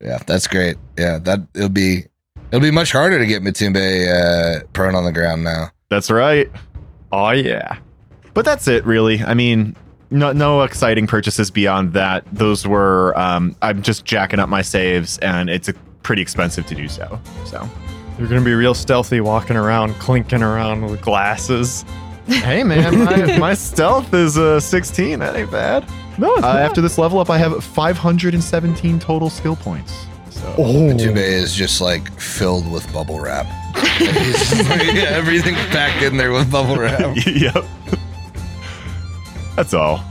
Yeah, that's great. Yeah, that it'll be it'll be much harder to get Matumbe uh, prone on the ground now. That's right. Oh yeah. But that's it, really. I mean, no, no exciting purchases beyond that. Those were, um, I'm just jacking up my saves, and it's a, pretty expensive to do so. So, You're gonna be real stealthy walking around, clinking around with glasses. hey, man, my, my stealth is uh, 16. That ain't bad. No, it's Uh, not. after this level up, I have 517 total skill points. So, Oh, Matumbe is just like filled with bubble wrap. He's just like, everything's packed in there with bubble wrap. yep. That's all.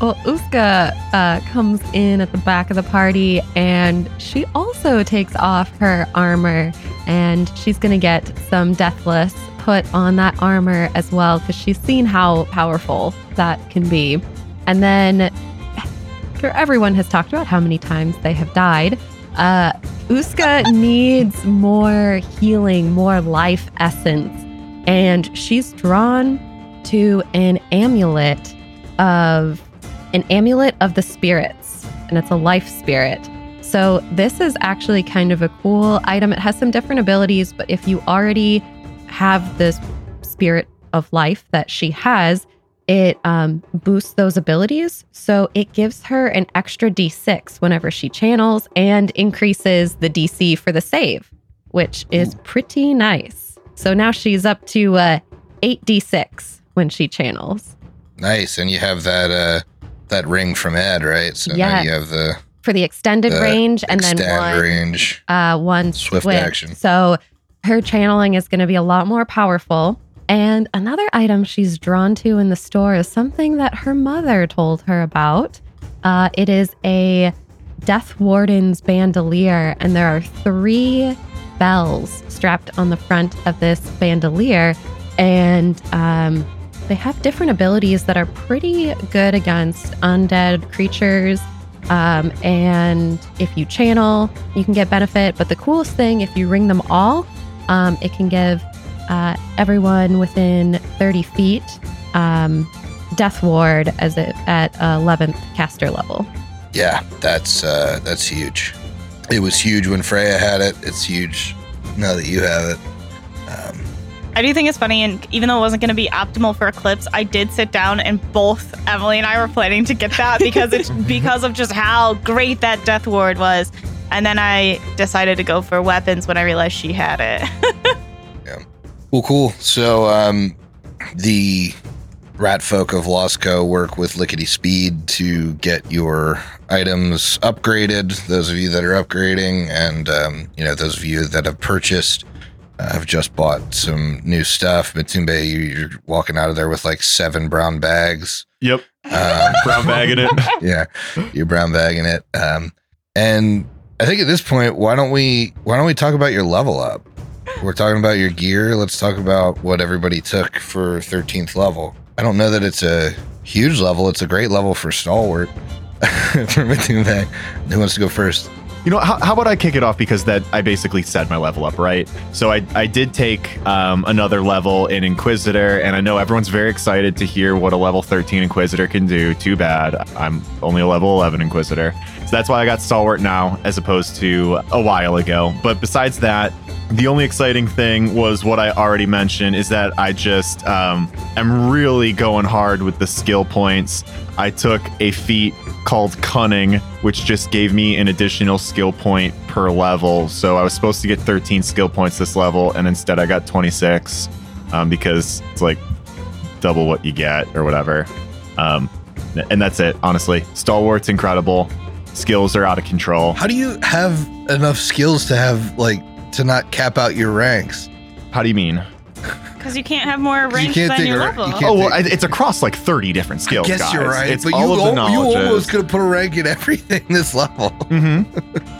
Well, Uska uh, comes in at the back of the party and she also takes off her armor and she's going to get some deathless put on that armor as well because she's seen how powerful that can be. And then, after everyone has talked about how many times they have died, uh, Uska needs more healing, more life essence. And she's drawn to an amulet of an amulet of the spirits, and it's a life spirit. So, this is actually kind of a cool item. It has some different abilities, but if you already have this spirit of life that she has, it um, boosts those abilities. So, it gives her an extra d6 whenever she channels and increases the DC for the save, which is pretty nice. So, now she's up to uh, 8d6 when she channels. Nice, and you have that uh that ring from Ed, right? So now you have the for the extended The range and then one range. uh one Swift swift action. So her channeling is going to be a lot more powerful. And another item she's drawn to in the store is something that her mother told her about. Uh, it is a Death Warden's bandolier, and there are three bells strapped on the front of this bandolier, and um, they have different abilities that are pretty good against undead creatures. Um, and if you channel, you can get benefit. But the coolest thing, if you ring them all, um, it can give uh, everyone within 30 feet um, Death Ward as it at 11th caster level. Yeah, that's uh that's huge. It was huge when Freya had it. It's huge now that you have it. Um, I do think it's funny, and even though it wasn't going to be optimal for Eclipse, I did sit down and both Emily and I were planning to get that because it's because of just how great that Death Ward was. And then I decided to go for weapons when I realized she had it. Yeah. Well, cool. So, um, the rat folk of Losco work with Lickety Speed to get your items upgraded. Those of you that are upgrading, and um, you know those of you that have purchased, have just bought some new stuff. You- you're walking out of there with like seven brown bags. Yep. Um, Brown bagging it. yeah, you're brown bagging it. Um, and I think at this point, why don't we why don't we talk about your level up? We're talking about your gear. Let's talk about what everybody took for 13th level. I don't know that it's a huge level. It's a great level for stalwart. for Matumbe. Who wants to go first? You know, how, how about I kick it off because that I basically said my level up, right? So I, I did take um, another level in Inquisitor, and I know everyone's very excited to hear what a level 13 Inquisitor can do. Too bad I'm only a level 11 Inquisitor. So that's why I got Stalwart now as opposed to a while ago. But besides that, the only exciting thing was what I already mentioned is that I just um, am really going hard with the skill points. I took a feat called Cunning, which just gave me an additional skill point per level. So I was supposed to get 13 skill points this level, and instead I got 26 um, because it's like double what you get or whatever. Um, and that's it, honestly. Stalwart's incredible. Skills are out of control. How do you have enough skills to have like to not cap out your ranks? How do you mean? Because you can't have more ranks can't than take your a- level. you can't- Oh well, I- it's across like thirty different skills. Guess guys. you're right, It's but you, of the al- you knowledges. almost could have put a rank in everything this level, Mm-hmm.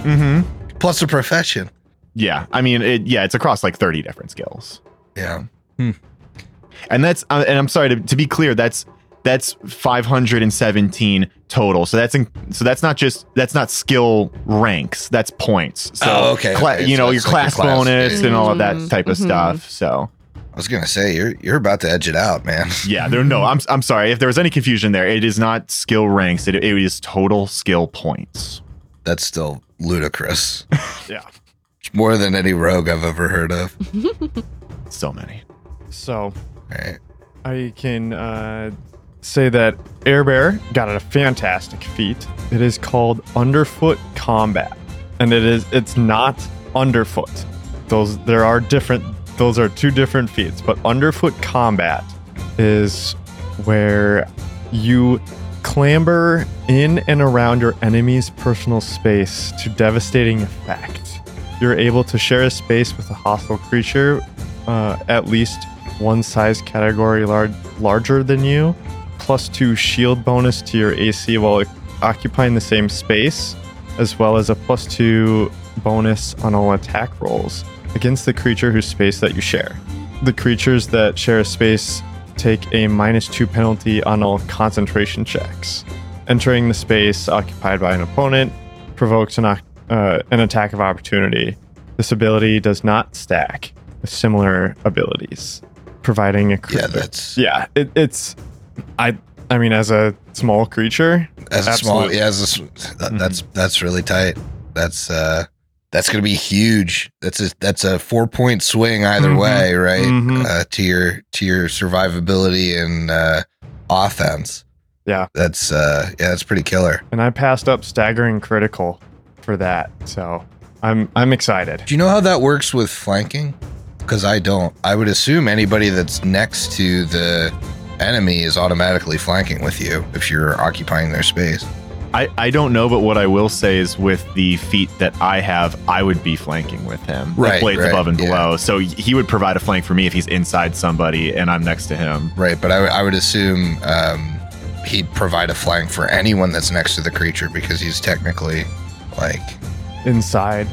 Mm-hmm. plus a profession. Yeah, I mean, it, yeah, it's across like thirty different skills, Yeah, and that's uh, and I'm sorry to, to be clear, that's that's 517 total. So that's in, so that's not just that's not skill ranks. That's points. So Oh, okay, cla- okay. you So know your it's like class your class. bonus and all of that Mhm, type of mhm. stuff. So I was gonna say you're you're about to edge it out, man. yeah, there no. I'm I'm sorry if there was any confusion there. It is not skill ranks. It, it is total skill points. That's still ludicrous. Yeah. It's more than any rogue I've ever heard of. So many. So Right. I can uh, say that Air Bear got a fantastic feat. It is called Underfoot Combat, and it is it's not underfoot. Those there are different. Those are two different feats. But Underfoot Combat is where you clamber in and around your enemy's personal space to devastating effect. You're able to share a space with a hostile creature uh, at least one size category lar- larger than you, plus two shield bonus to your AC while occupying the same space, as well as a plus two bonus on all attack rolls against the creature whose space that you share. The creatures that share a space take a minus two penalty on all concentration checks. Entering the space occupied by an opponent provokes an, uh, an attack of opportunity. This ability does not stack with similar abilities, providing a crit. Yeah, that's yeah. It, it's I I mean, as a small creature, as a small. Yeah, as a, that, that's that's really tight. That's uh that's gonna be huge. That's a that's a four point swing either Mhm. way, right? Mhm. Uh, to your to your survivability and uh, offense. Yeah. that's uh yeah, that's pretty killer. and I passed up staggering critical for that, so I'm I'm excited. Do you know how that works with flanking? Because I don't. I would assume anybody that's next to the enemy is automatically flanking with you if you're occupying their space. I, I don't know, but what I will say is with the feat that I have, I would be flanking with him. Like Right, blades right, above and yeah. below. So he would provide a flank for me if he's inside somebody and I'm next to him. Right, but I, would- would assume um, he'd provide a flank for anyone that's next to the creature because he's technically like, Inside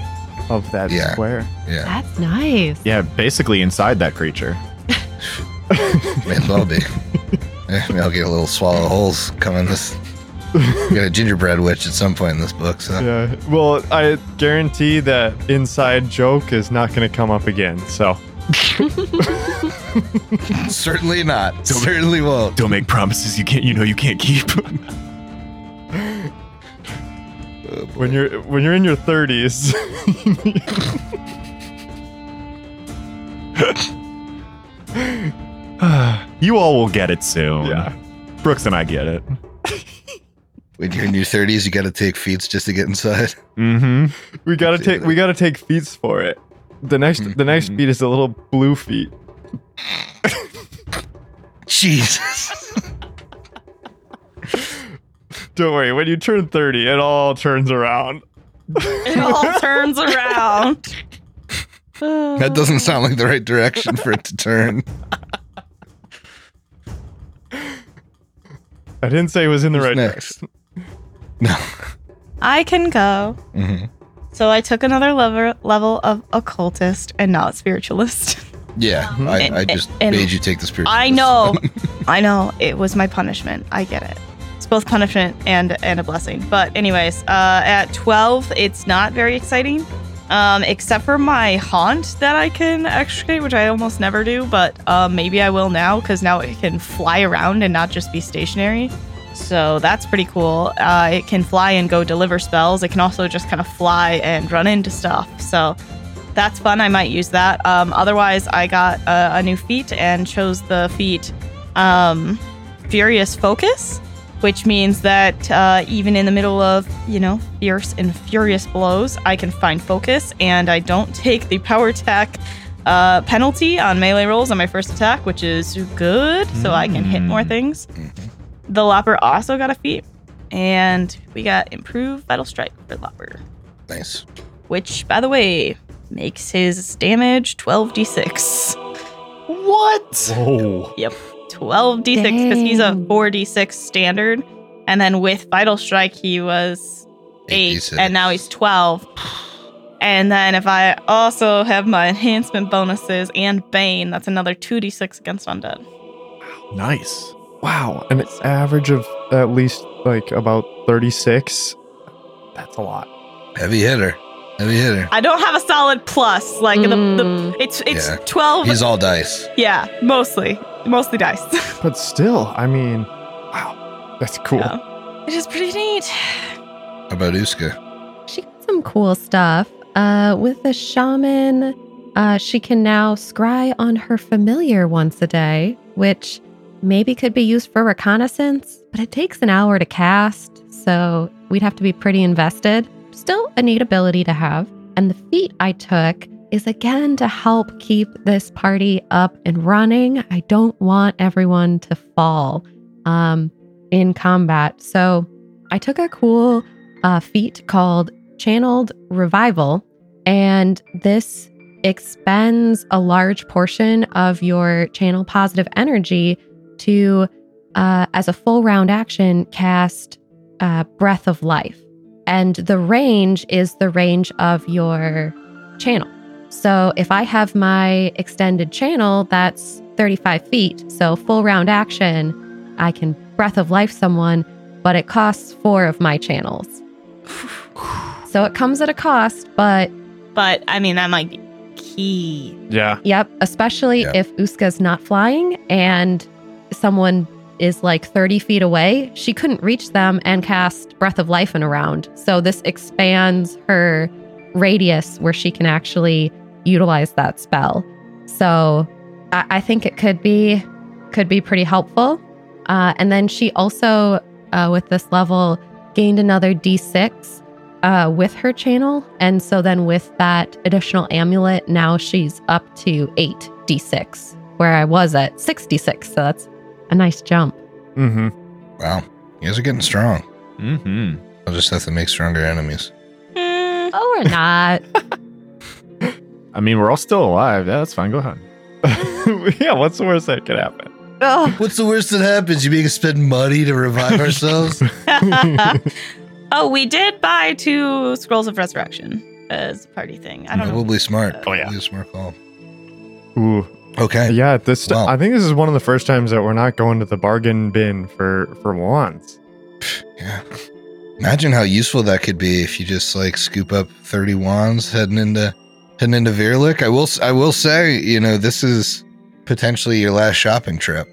of that Yeah. square. yeah, That's nice. Yeah, basically inside that creature. may as well be. Eh, Maybe I'll get a little swallow holes coming this. Get a gingerbread witch at some point in this book. So Yeah. Well, I guarantee that inside joke is not going to come up again. So certainly not. Certainly won't. Don't make promises you can't you know you can't keep. when you're when you're in your 30s, you all will get it soon. yeah. Brooks and I get it. When you're in your 30s, you got to take feats just to get inside. Mm-hmm. We gotta take we gotta take feats for it. The next the next feat is a little blue feet. Jesus. Don't worry, when you turn 30, it all turns around. It all turns around. That doesn't sound like the right direction for it to turn. I didn't say it was in the Who's right next? direction. No. I can go. Mhm. So I took another level level of occultist and not spiritualist. Yeah, I, And- I just and- made you take the spiritual. I know. I know. It was my punishment. I get it. It's both punishment and and a blessing. But anyways, uh, at 12, it's not very exciting. Um, except for my haunt that I can extricate, which I almost never do, but uh, maybe I will now because now it can fly around and not just be stationary. So that's pretty cool. Uh, it can fly and go deliver spells. It can also just kind of fly and run into stuff. So that's fun. I might use that. Um, otherwise, I got a, a new feat and chose the feat um, Furious Focus, which means that uh, even in the middle of, you know, fierce and furious blows, I can find focus and I don't take the power attack uh, penalty on melee rolls on my first attack, which is good. So I can hit more Mm. things. The Lopper also got a feat. And we got improved Vital Strike for Lopper, Nice. which, by the way, makes his damage 12d6. What? Whoa. 12d6 because he's a 4d6 standard. And then with Vital Strike, he was 8, 8d6. and now he's 12. And then if I also have my enhancement bonuses and Bane, that's another 2d6 against Undead. Nice. Wow. An average of at least like about 36. That's a lot. Heavy hitter. Heavy hitter. I don't have a solid plus. Like the, the Mm. it's it's Yeah. 12. He's all dice. yeah, mostly. Mostly dice. But still, I mean, wow. That's cool. Yeah. it is pretty neat. How about Uska? She got some cool stuff. Uh, with the shaman, uh, she can now scry on her familiar once a day, which maybe could be used for reconnaissance, but it takes an hour to cast, so we'd have to be pretty invested. Still a neat ability to have. And the feat I took is again to help keep this party up and running. I don't want everyone to fall um, in combat. So I took a cool uh, feat called Channeled Revival, and this expends a large portion of your channel positive energy to, uh, as a full round action, cast uh, Breath of Life. And the range is the range of your channel. So if I have my extended channel, that's 35 feet. So full round action, I can Breath of Life someone, but it costs four of my channels. So it comes at a cost, but But I mean, that might be key. Yeah. Yep, especially Yeah. if Uska's not flying and someone is like 30 feet away, she couldn't reach them and cast Breath of Life in a round. So this expands her radius where she can actually utilize that spell. So I, I think it could be could be pretty helpful. Uh, and then she also, uh, with this level, gained another D6 uh, with her channel. And so then with that additional amulet, now she's up to 8d6, where I was at 66. So that's a nice jump. Mm-hmm. Wow. You guys are getting strong. Mm-hmm. I'll just have to make stronger enemies. Hmm. Oh, we're not. I mean, we're all still alive. Yeah, that's fine. Go ahead. yeah, what's the worst that could happen? oh, What's the worst that happens? You make us spend money to revive ourselves? oh, we did buy two scrolls of resurrection as a party thing. I don't know. Probably smart. Oh, yeah. Probably a smart call. Ooh. Okay. Yeah, this Wow. I think this is one of the first times that we're not going to the bargain bin for for wands. Yeah. Imagine how useful that could be if you just like scoop up 30 wands heading into heading into Virlych. I will s- I will say, you know, this is potentially your last shopping trip.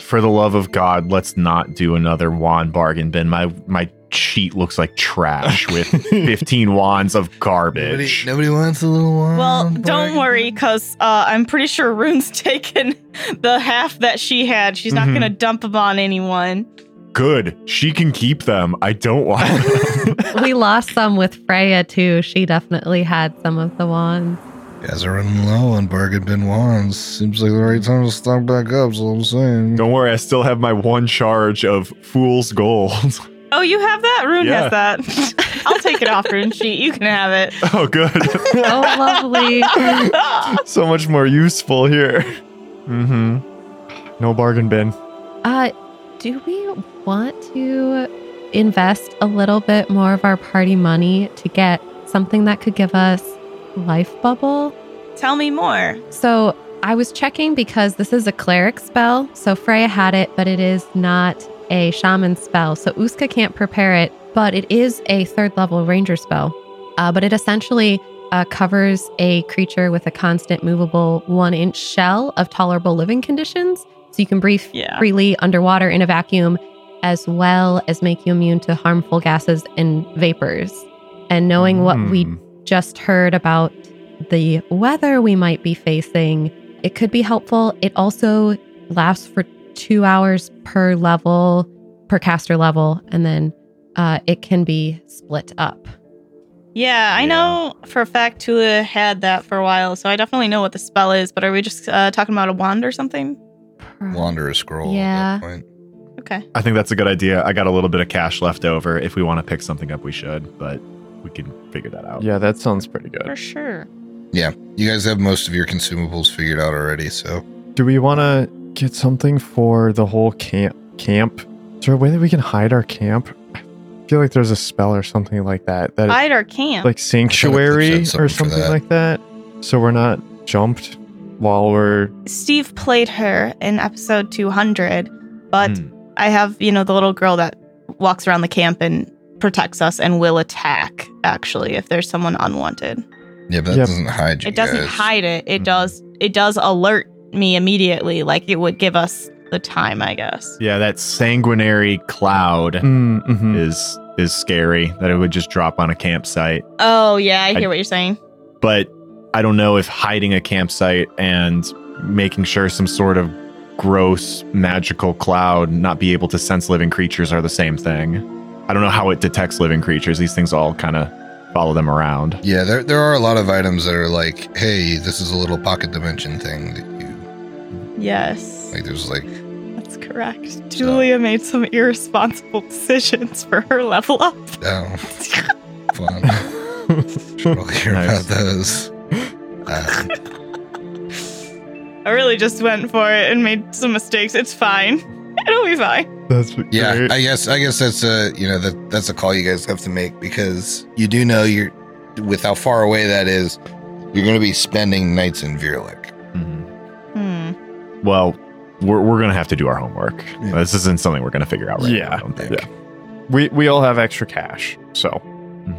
For the love of God, let's not do another wand bargain bin. My my sheet looks like trash with 15 wands of garbage. nobody wants a little wand. Well, don't bargain? worry, because uh, I'm pretty sure Rune's taken the half that she had. She's not Mhm. going to dump them on anyone. Good. She can keep them. I don't want them. we lost some with Freya too. She definitely had some of the wands. You guys are running low on bargain bin wands. Seems like the right time to stock back up, so I'm saying. don't worry, I still have my one charge of fool's gold. Oh, you have that? Rune Yeah. has that. I'll take it off Rune Sheet. You can have it. oh, good. Oh, lovely. so much more useful here. Mm-hmm. No bargain bin. Uh, do we want to invest a little bit more of our party money to get something that could give us life bubble? Tell me more. So I was checking because this is a cleric spell. So Freya had it, but it is not a shaman spell, so Uska can't prepare it, but it is a third level ranger spell. Uh, but it essentially uh, covers a creature with a constant movable one inch shell of tolerable living conditions. So you can breathe Yeah. freely underwater in a vacuum, as well as make you immune to harmful gases and vapors. And knowing what we Hmm. just heard about the weather we might be facing, it could be helpful. It also lasts for two hours per level, per caster level, and then uh, it can be split up. Yeah, I Yeah. know for a fact Tula had that for a while, so I definitely know what the spell is. But are we just uh, talking about a wand or something? Wanderer scroll Yeah. at that point. Okay. I think that's a good idea. I got a little bit of cash left over. If we want to pick something up, we should, but we can figure that out. Yeah, that sounds pretty good. For sure. Yeah. You guys have most of your consumables figured out already, so Do we want to get something for the whole camp? Camp? Is there a way that we can hide our camp? I feel like there's a spell or something like that. That Hide our camp. like sanctuary said or something that. like that. So we're not jumped while we're Steve played her in episode 200, but Hmm. I have, you know, the little girl that walks around the camp and protects us and will attack, actually, if there's someone unwanted. yeah, but that Yep. doesn't hide you. It doesn't hide it. It Mhm. does it does alert me immediately. Like it would give us the time, I guess. Yeah, that sanguinary cloud Mm, mhm. is is scary that it would just drop on a campsite. Oh yeah, I hear I- what you're saying. But I don't know if hiding a campsite and making sure some sort of gross magical cloud not be able to sense living creatures are the same thing. I don't know how it detects living creatures. These things all kind of follow them around. Yeah, there there are a lot of items that are like, hey, this is a little pocket dimension thing that you Yes. like. There's like, That's correct. Julia made some irresponsible decisions for her level up. oh, fun. Should all hear Nice. about those. Uh, I really just went for it and made some mistakes. It's fine. It'll be fine. That's yeah. I guess I guess that's a you know that that's a call you guys have to make because you do know you're with how far away that is. You're going to be spending nights in Virlych. Well, we're, we're going to have to do our homework. Yeah. This isn't something we're going to figure out right Yeah. now, I don't think. Yeah. we we all have extra cash, so mm-hmm.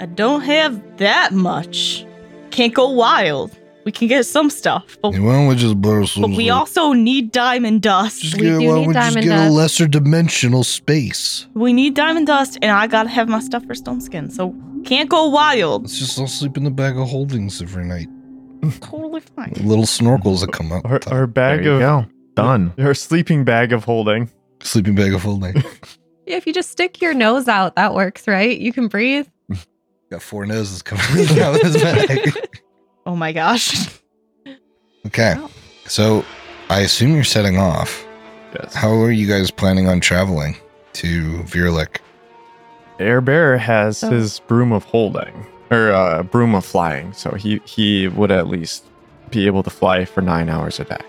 I don't have that much. Can't go wild. We can get some stuff, but, And why don't we just borrow some? but we also need diamond dust. just We get, do why don't need we just diamond get a lesser dimensional space? We need diamond dust, and I gotta have my stuff for stone skin, so can't go wild. Let's just all sleep in the bag of holdings every night. Totally fine. Little snorkels that come up. our, our There bag you of go. Done. our sleeping bag of holding. sleeping bag of holding. Yeah, if you just stick your nose out, that works, right? You can breathe. Got four noses coming out of his bag. Oh my gosh. Okay, so I assume you're setting off. Yes. How are you guys planning on traveling to Virlych? Air Bear has So- his broom of holding or uh, broom of flying, so he he would at least be able to fly for nine hours a day.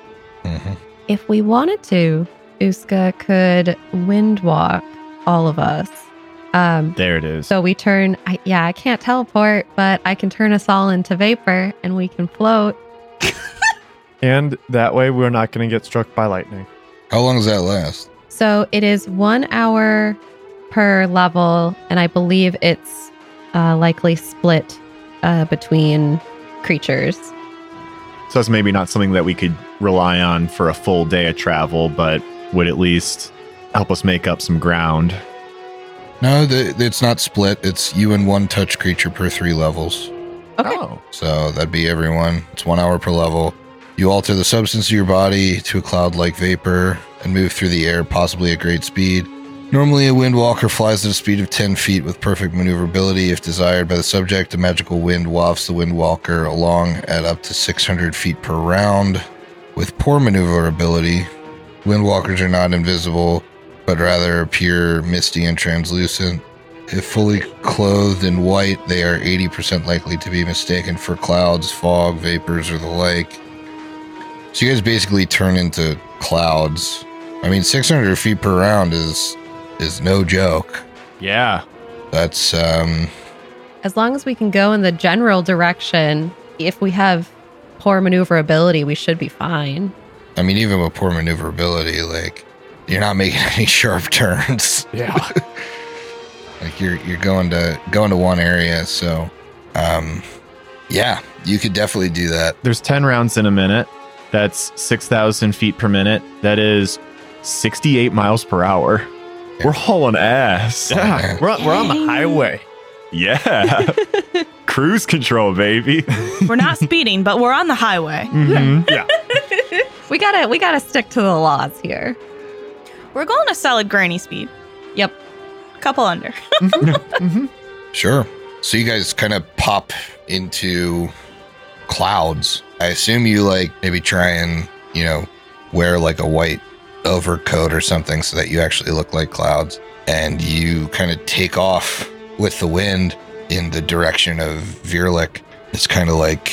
hmm If we wanted to, Uska could wind walk all of us. Um, There it is. so we turn, I, yeah, I can't teleport, but I can turn us all into vapor and we can float. And that way, we're not going to get struck by lightning. How long does that last? So it is one hour per level, and I believe it's uh, likely split uh, between creatures. So that's maybe not something that we could rely on for a full day of travel, but would at least help us make up some ground. No, the, it's not split. It's you and one touch creature per three levels. Okay. Oh. So that'd be everyone. It's one hour per level. You alter the substance of your body to a cloud like vapor and move through the air, possibly at great speed. Normally, a windwalker flies at a speed of 10 feet with perfect maneuverability. If desired by the subject, a magical wind wafts the windwalker along at up to 600 feet per round. With poor maneuverability, windwalkers are not invisible, but rather appear misty and translucent. If fully clothed in white, they are 80% likely to be mistaken for clouds, fog, vapors, or the like. So you guys basically turn into clouds. I mean, 600 feet per round is is no joke. Yeah. That's um, As long as we can go in the general direction, if we have poor maneuverability, we should be fine. I mean, even with poor maneuverability, like you're not making any sharp turns. Yeah. like you're you're going to going to one area. So, um, yeah, you could definitely do that. There's 10 rounds in a minute. That's 6,000 feet per minute. That is 68 miles per hour. We're hauling ass. Yeah. We're, on- we're on the highway. Yeah. Cruise control, baby. We're not speeding, but we're on the highway. Mhm. Yeah. We gotta we gotta stick to the laws here. We're going a solid granny speed. Yep. Couple under. Sure. So you guys kind of pop into clouds. I assume you like maybe try and, you know, wear like a white overcoat or something so that you actually look like clouds. And you kind of take off with the wind in the direction of Virlych. It's kind of like,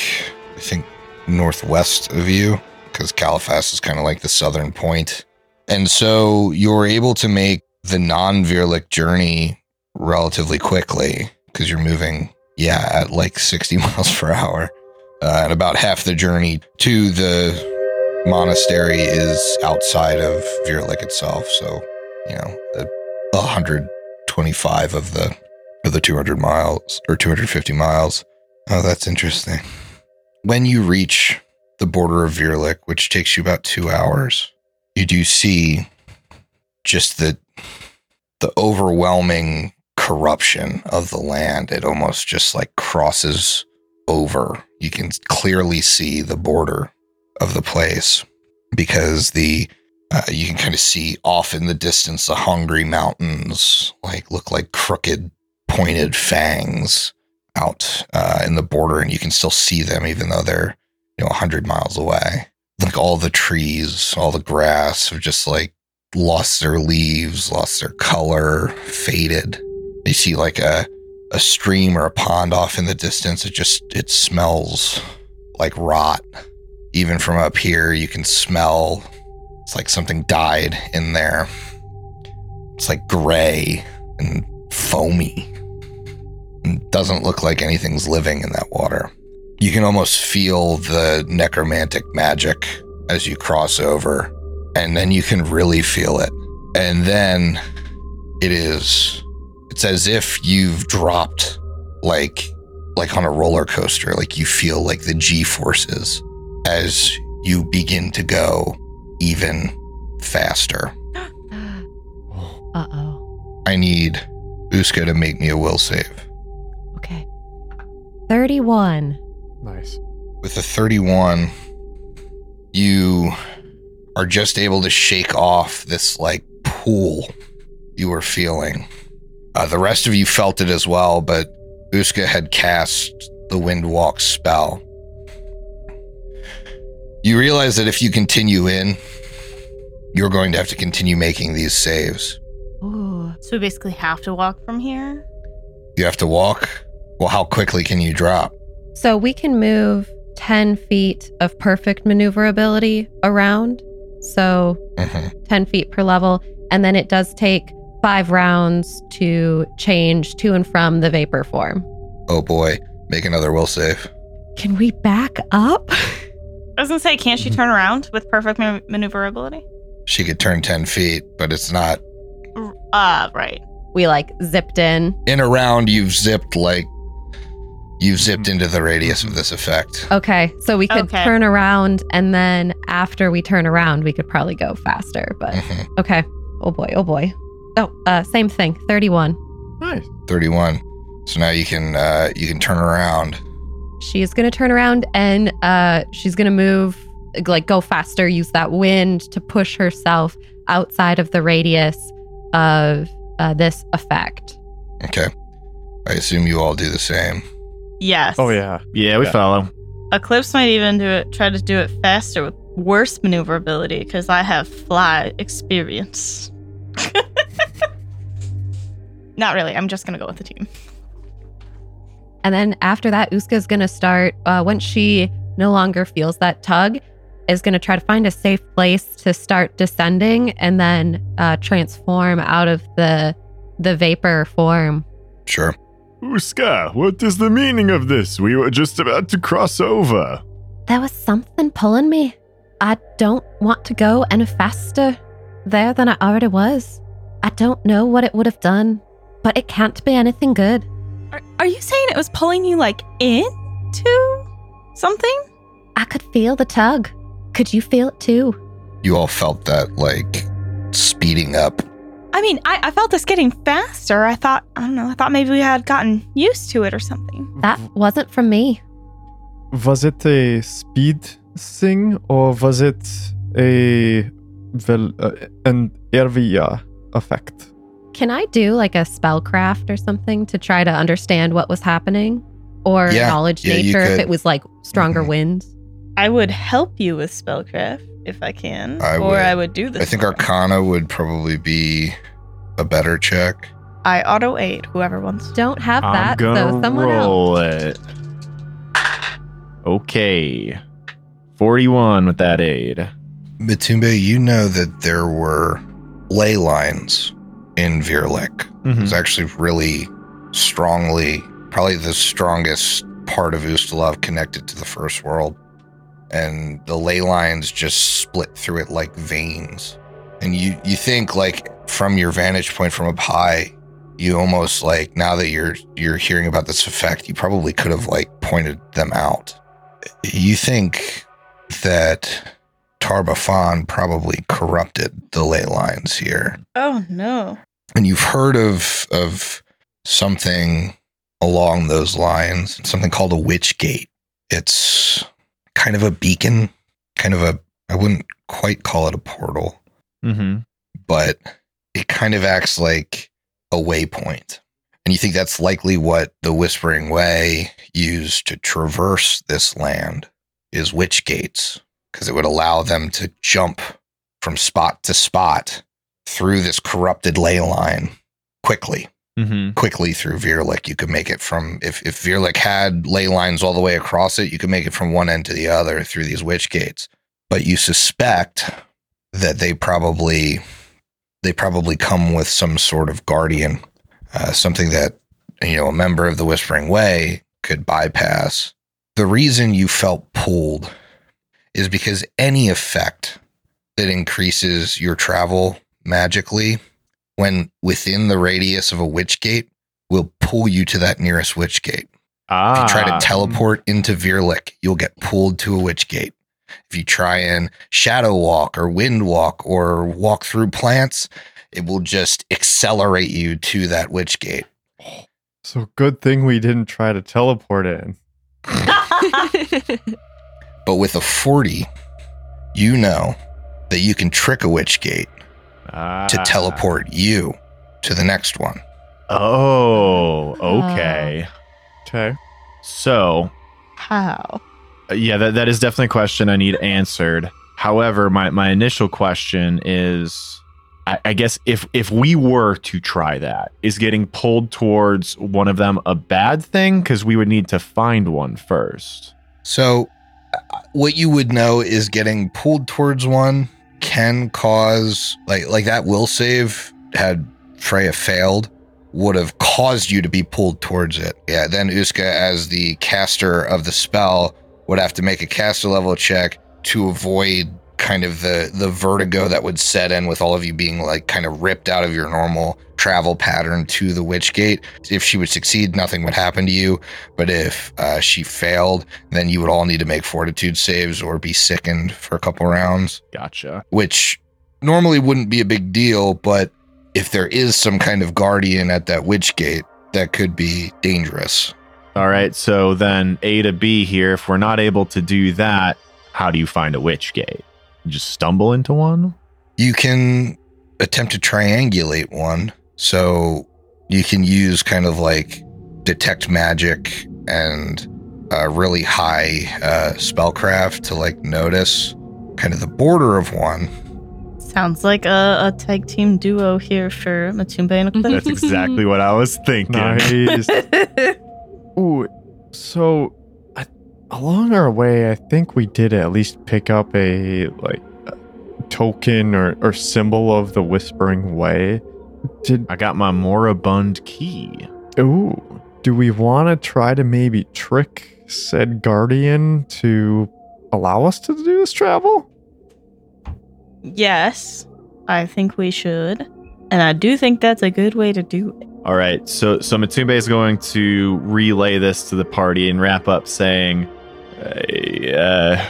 I think, northwest of you because Caliphas is kind of like the southern point. And so you're able to make the non Virlych journey relatively quickly because you're moving, yeah, at like 60 miles per hour. Uh, and about half the journey to the monastery is outside of Virlych itself. So, you know, a 125 of the of the 200 miles or 250 miles. Oh, that's interesting. When you reach the border of Virlych, which takes you about two hours, you do see just the the overwhelming corruption of the land. It almost just like crosses over. You can clearly see the border of the place because the uh, you can kind of see off in the distance the hungry mountains like look like crooked pointed fangs out uh, in the border and you can still see them even though they're you know 100 miles away like all the trees all the grass have just like lost their leaves, lost their color, faded. You see like a a stream or a pond off in the distance. It just it smells like rot. Even from up here, you can smell it's like something died in there. It's like gray and foamy. And doesn't look like anything's living in that water. You can almost feel the necromantic magic as you cross over and then you can really feel it. And then it is it's as if you've dropped like like on a roller coaster, like you feel like the G forces as you begin to go even faster. Uh oh. I need Uska to make me a will save. Okay. 31. Nice. With a 31, you are just able to shake off this like pool you were feeling. Uh, the rest of you felt it as well, but Uska had cast the Windwalk spell. You realize that if you continue in, you're going to have to continue making these saves. Ooh. So we basically have to walk from here. You have to walk. Well, how quickly can you drop? So we can move 10 feet of perfect maneuverability around. So Mhm. 10 feet per level. And then it does take five rounds to change to and from the vapor form. Oh boy, make another will save. Can we back up? I was gonna say, can't she turn around with perfect man- maneuverability? She could turn 10 feet, but it's not R- Uh, right. We like zipped in. in a round you've zipped like you've zipped into the radius of this effect Okay. So we could Okay. turn around and then after we turn around, we could probably go faster. But Mhm. okay. Oh boy. Oh boy. Oh, uh, same thing. 31. Nice. 31 so now you can uh you can turn around She's going to turn around and uh, she's going to move, like go faster, use that wind to push herself outside of the radius of uh, this effect. okay i assume you all do the same Yes. Oh yeah. Yeah, we Yeah. follow. Eclipse might even do it. Try to do it faster with worse maneuverability because I have fly experience. Not really. I'm just gonna go with the team. And then after that, Uska's going to start, uh, once she no longer feels that tug, is going to try to find a safe place to start descending and then uh, transform out of the the vapor form. sure Uska, what is the meaning of this? We were just about to cross over. There was something pulling me. I don't want to go any faster. there than I already was. I don't know what it would have done, but it can't be anything good. Are, are you saying it was pulling you like into something? I could feel the tug. Could you feel it too? You all felt that like speeding up. I mean, I, I felt us getting faster. I thought, I don't know, I thought maybe we had gotten used to it or something. That wasn't from me. Was it a speed thing or was it a well uh, an area effect? Can I do like a spellcraft or something to try to understand what was happening? Or Yeah, knowledge yeah, nature if it was like stronger Mhm. winds? I would help you with spellcraft if I can, I or would. I would do this. I think for. Arcana would probably be a better check. I auto eight, whoever wants. Don't have I'm that, gonna so someone else. it. Okay. 41 with that aid. Matumbe, you know that there were ley lines in Virlych. Mhm. It's actually really strongly, probably the strongest part of Ustalav connected to the first world. And the ley lines just split through it like veins. And you, you think like from your vantage point from up high, you almost like now that you're you're hearing about this effect, you probably could have like pointed them out. You think that Tar-Baphon probably corrupted the ley lines here Oh no. And you've heard of of something along those lines something called a witch gate it's kind of a beacon kind of a i wouldn't quite call it a portal Mhm. but it kind of acts like a waypoint and you think that's likely what the whispering way used to traverse this land is witch gates because it would allow them to jump from spot to spot through this corrupted ley line quickly Mhm. quickly through Virlych. You could make it from if if Virlych had ley lines all the way across it, you could make it from one end to the other through these witch gates. But you suspect that they probably they probably come with some sort of guardian, uh, something that you know a member of the Whispering Way could bypass. The reason you felt pulled is because any effect that increases your travel magically when within the radius of a witch gate will pull you to that nearest witch gate. If Ah. you try to teleport into Virlych, you'll get pulled to a witch gate. If you try and shadow walk or wind walk or walk through plants, it will just accelerate you to that witch gate. So good thing we didn't try to teleport in. But with a 40, you know that you can trick a witch gate Ah. to teleport you to the next one. Oh, okay. Okay. So, How? uh, yeah, that, that is definitely a question I need answered. However, my, my initial question is I, I guess if if we were to try that, is getting pulled towards one of them a bad thing? Because we would need to find one first. So, uh, what you would know is getting pulled towards one can cause like like that will save had Freya failed would have caused you to be pulled towards it. Yeah, then Uska as the caster of the spell would have to make a caster level check to avoid kind of the the vertigo that would set in with all of you being like kind of ripped out of your normal travel pattern to the witch gate. If she would succeed, nothing would happen to you. But if uh, she failed, then you would all need to make fortitude saves or be sickened for a couple rounds, Gotcha. which normally wouldn't be a big deal. But if there is some kind of guardian at that witch gate, that could be dangerous. All right. So then A to B here. If we're not able to do that, how do you find a witch gate? You just stumble into one? You can attempt to triangulate one. So you can use kind of like detect magic and uh, really high uh, spellcraft to like notice kind of the border of one. Sounds like a, a tag team duo here for Matumbe and Eclipse. That's exactly what I was thinking. Nice. Ooh, so I, along our way, I think we did at least pick up a like a token or, or symbol of the Whispering Way. Did I got my moribund key. ooh? Do we want to try to maybe trick said guardian to allow us to do this travel? yes. I think we should. And I do think that's a good way to do it. All right, so so Matumbe is going to relay this to the party and wrap up saying, uh,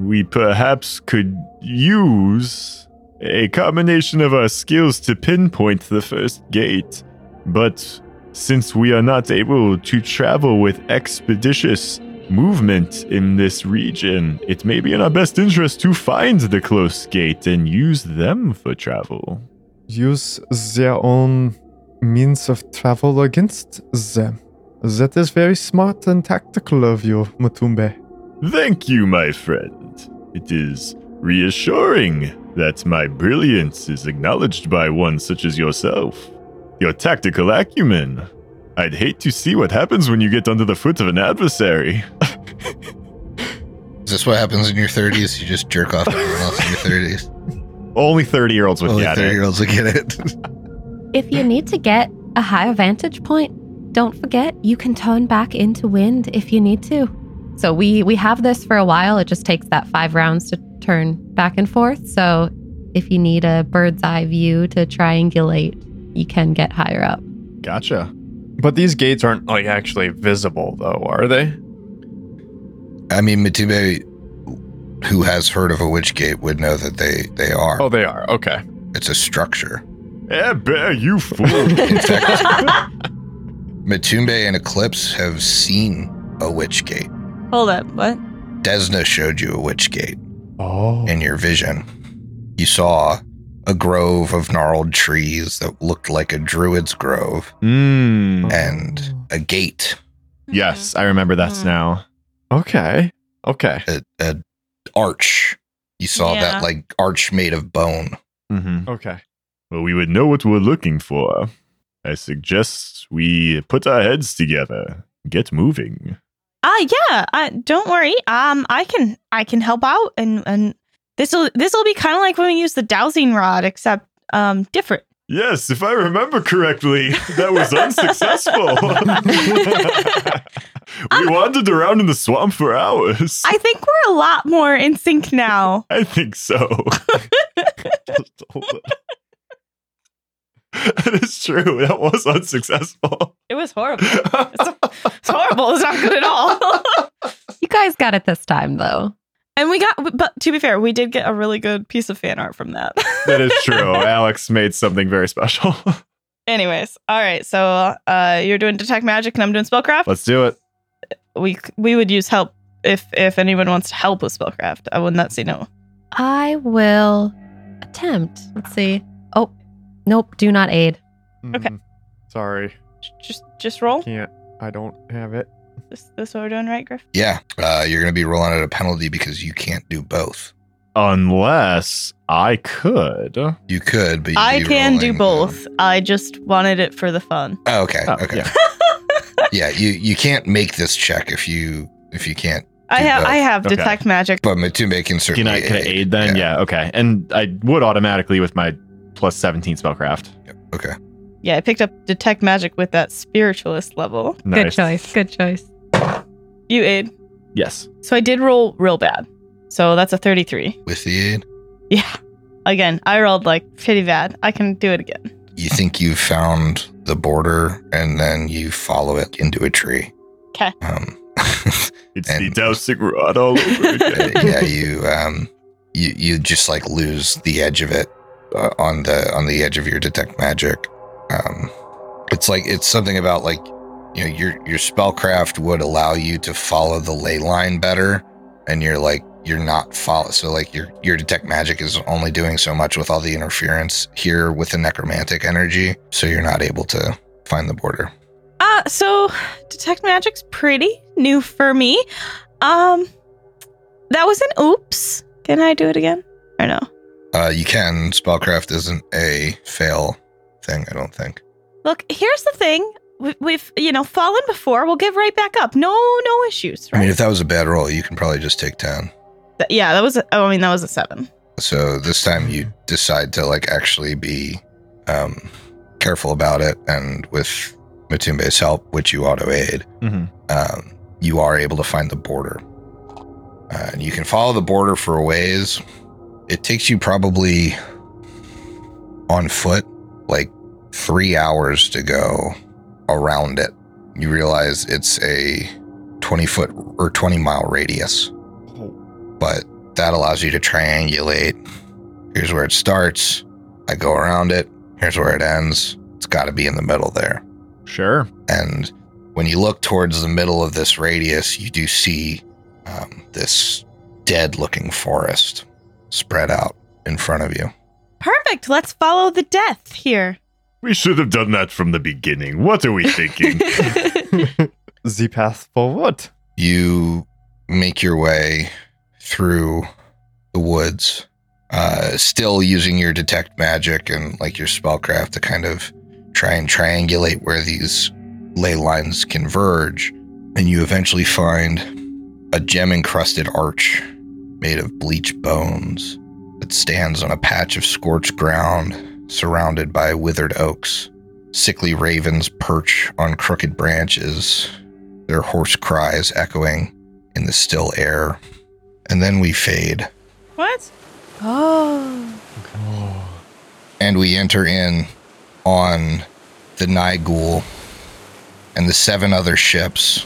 "We perhaps could use a combination of our skills to pinpoint the first gate, but since we are not able to travel with expeditious movement in this region, it may be in our best interest to find the close gate and use them for travel." Use their own means of travel against them. That is very smart and tactical of you, Matumbe. Thank you, my friend. It is reassuring that my brilliance is acknowledged by one such as yourself. Your tactical acumen. I'd hate to see what happens when you get under the foot of an adversary. Is this what happens in your 30s? You just jerk off everyone else in your 30s? Only 30 year olds would Only get 30 it. year olds will get it. If you need to get a higher vantage point, don't forget you can turn back into wind if you need to. So we we have this for a while. It just takes that five rounds to turn back and forth. So if you need a bird's eye view to triangulate, you can get higher up. Gotcha. But these gates aren't like actually visible, though, are they? I mean, Matube, who has heard of a witch gate, would know that they, they are. Oh, they are. Okay. It's a structure. Eh, bear, you fool. In fact, Matumbe and Eclipse have seen a witch gate. Hold up. What? Desna showed you a witch gate Oh. in your vision. You saw a grove of gnarled trees that looked like a druid's grove mm. and a gate, Yes, I remember that Mhm. now. Okay. Okay. a, a arch. You saw Yeah. that like arch made of bone. Mm-hmm. Okay. Well, we would know what we're looking for. I suggest we put our heads together, get moving. Ah, yeah. I, don't worry. Um, I can I can help out, and and this will this will be kind of like when we use the dowsing rod, except um different. Yes, if I remember correctly, that was unsuccessful. we wandered around in the swamp for hours. I think we're a lot more in sync now. I think so. that is true. That was unsuccessful. It was horrible. It's, it's horrible. It's not good at all. You guys got it this time, though. and we got, but to be fair, we did get a really good piece of fan art from that. That is true. Alex made something very special. Anyways, all right. So uh, you're doing detect magic, and I'm doing spellcraft. Let's do it. we we would use help if if anyone wants to help with spellcraft. I would not say no. I will attempt. Let's see. Oh, nope. Do not aid. Okay. Mm, Sorry. Just just roll. Can't. I don't have it. This this what we're doing, right, Griff? Yeah, uh, you're going to be rolling at a penalty because you can't do both. Unless I could. You could, but I be can do rolling, both. I just wanted it for the fun. Oh, okay, Oh, okay. yeah. Yeah. you you can't make this check if you if you can't. I Do have I both. have Okay. detect magic. But Matumbe can Can certainly I, can I aid then? Yeah. okay. And I would automatically with my plus 17 spellcraft. Okay. Yeah, I picked up detect magic with that spiritualist level. Good choice. Good choice. You aid. Yes. So I did roll real bad. So that's a 33. With the aid, Yeah. Again, I rolled like pretty bad. I can do it again. you think you've found the border, and then you follow it into a tree. 'Kay. Um, It's And- the dowsing rod all over again. yeah, you um, you you just like lose the edge of it uh, on the on the edge of your detect magic. Um, it's like it's something about like you know your your spellcraft would allow you to follow the ley line better, and you're like you're not follow. So like your your detect magic is only doing so much with all the interference here with the necromantic energy, so you're not able to find the border. Uh so detect magic's pretty new for me. Um that was an oops. Can I do it again? Or no? Uh, you can spellcraft isn't a fail thing, I don't think. Look, here's the thing. We- We've, you know, fallen before. We'll get right back up. No, no issues, I mean, if that was a bad roll, you can probably just take ten. Th- yeah, that was. A, oh, I mean, that was a seven. So this time you decide to like actually be um, careful about it, and with Matumbe's help, which you auto aid, Mhm. um, you are able to find the border. Uh, and you can follow the border for a ways. It takes you probably on foot, like three hours to go around it. You realize it's a 20 foot or 20 mile radius, but that allows you to triangulate. Here's where it starts. I go around it. Here's where it ends. It's got to be in the middle there. Sure. And when you look towards the middle of this radius, you do see um, this dead looking forest spread out in front of you. Perfect. Let's follow the death here. We should have done that from the beginning. What are we thinking? the path forward. You make your way through the woods, uh, still using your detect magic and like your spellcraft to kind of try and triangulate where these ley lines converge. And you eventually find a gem encrusted arch made of bleached bones that stands on a patch of scorched ground surrounded by withered oaks. Sickly ravens perch on crooked branches, their hoarse cries echoing in the still air. And then we fade, what? Oh. and we enter in on the Nigul and the seven other ships.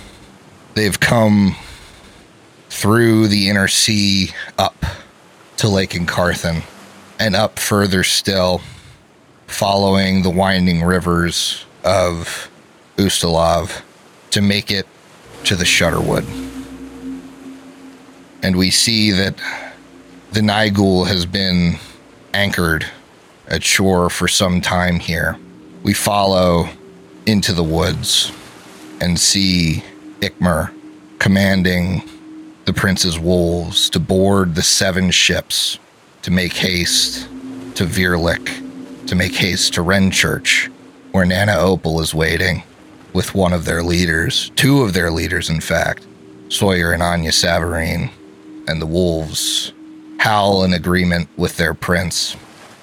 They've come through the inner sea up to Lake Encarthan and up further still, following the winding rivers of Ustalav to make it to the Shudderwood. And we see that the Nigul has been anchored at shore for some time here. We follow into the woods and see Ikmer commanding the prince's wolves to board the seven ships to make haste to Virlych, to make haste to Renchurch, where Nana Opal is waiting with one of their leaders, two of their leaders, in fact, Sawyer and Anya Savarine, and the wolves howl in agreement with their prince.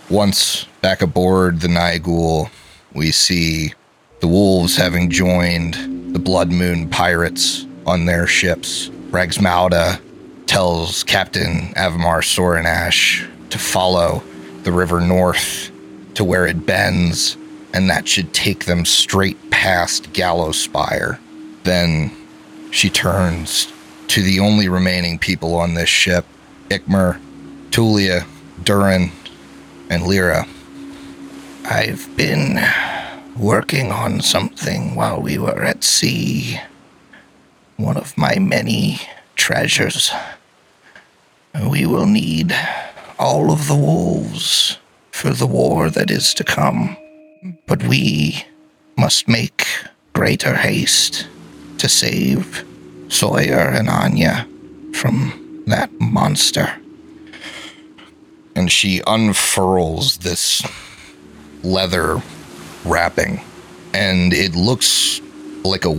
Once back aboard the Nigul, we see the wolves having joined the Blood Moon pirates on their ships. Ragsmauda tells Captain Avamar Soranash to follow the river north to where it bends, and that should take them straight past Gallowspire. Then she turns to the only remaining people on this ship Ikmer, Tulia, Durin, and Lyra. I've been working on something while we were at sea. One of my many treasures. We will need all of the wolves for the war that is to come. But we must make greater haste to save Sawyer and Anya from that monster. And she unfurls this leather wrapping, and it looks like a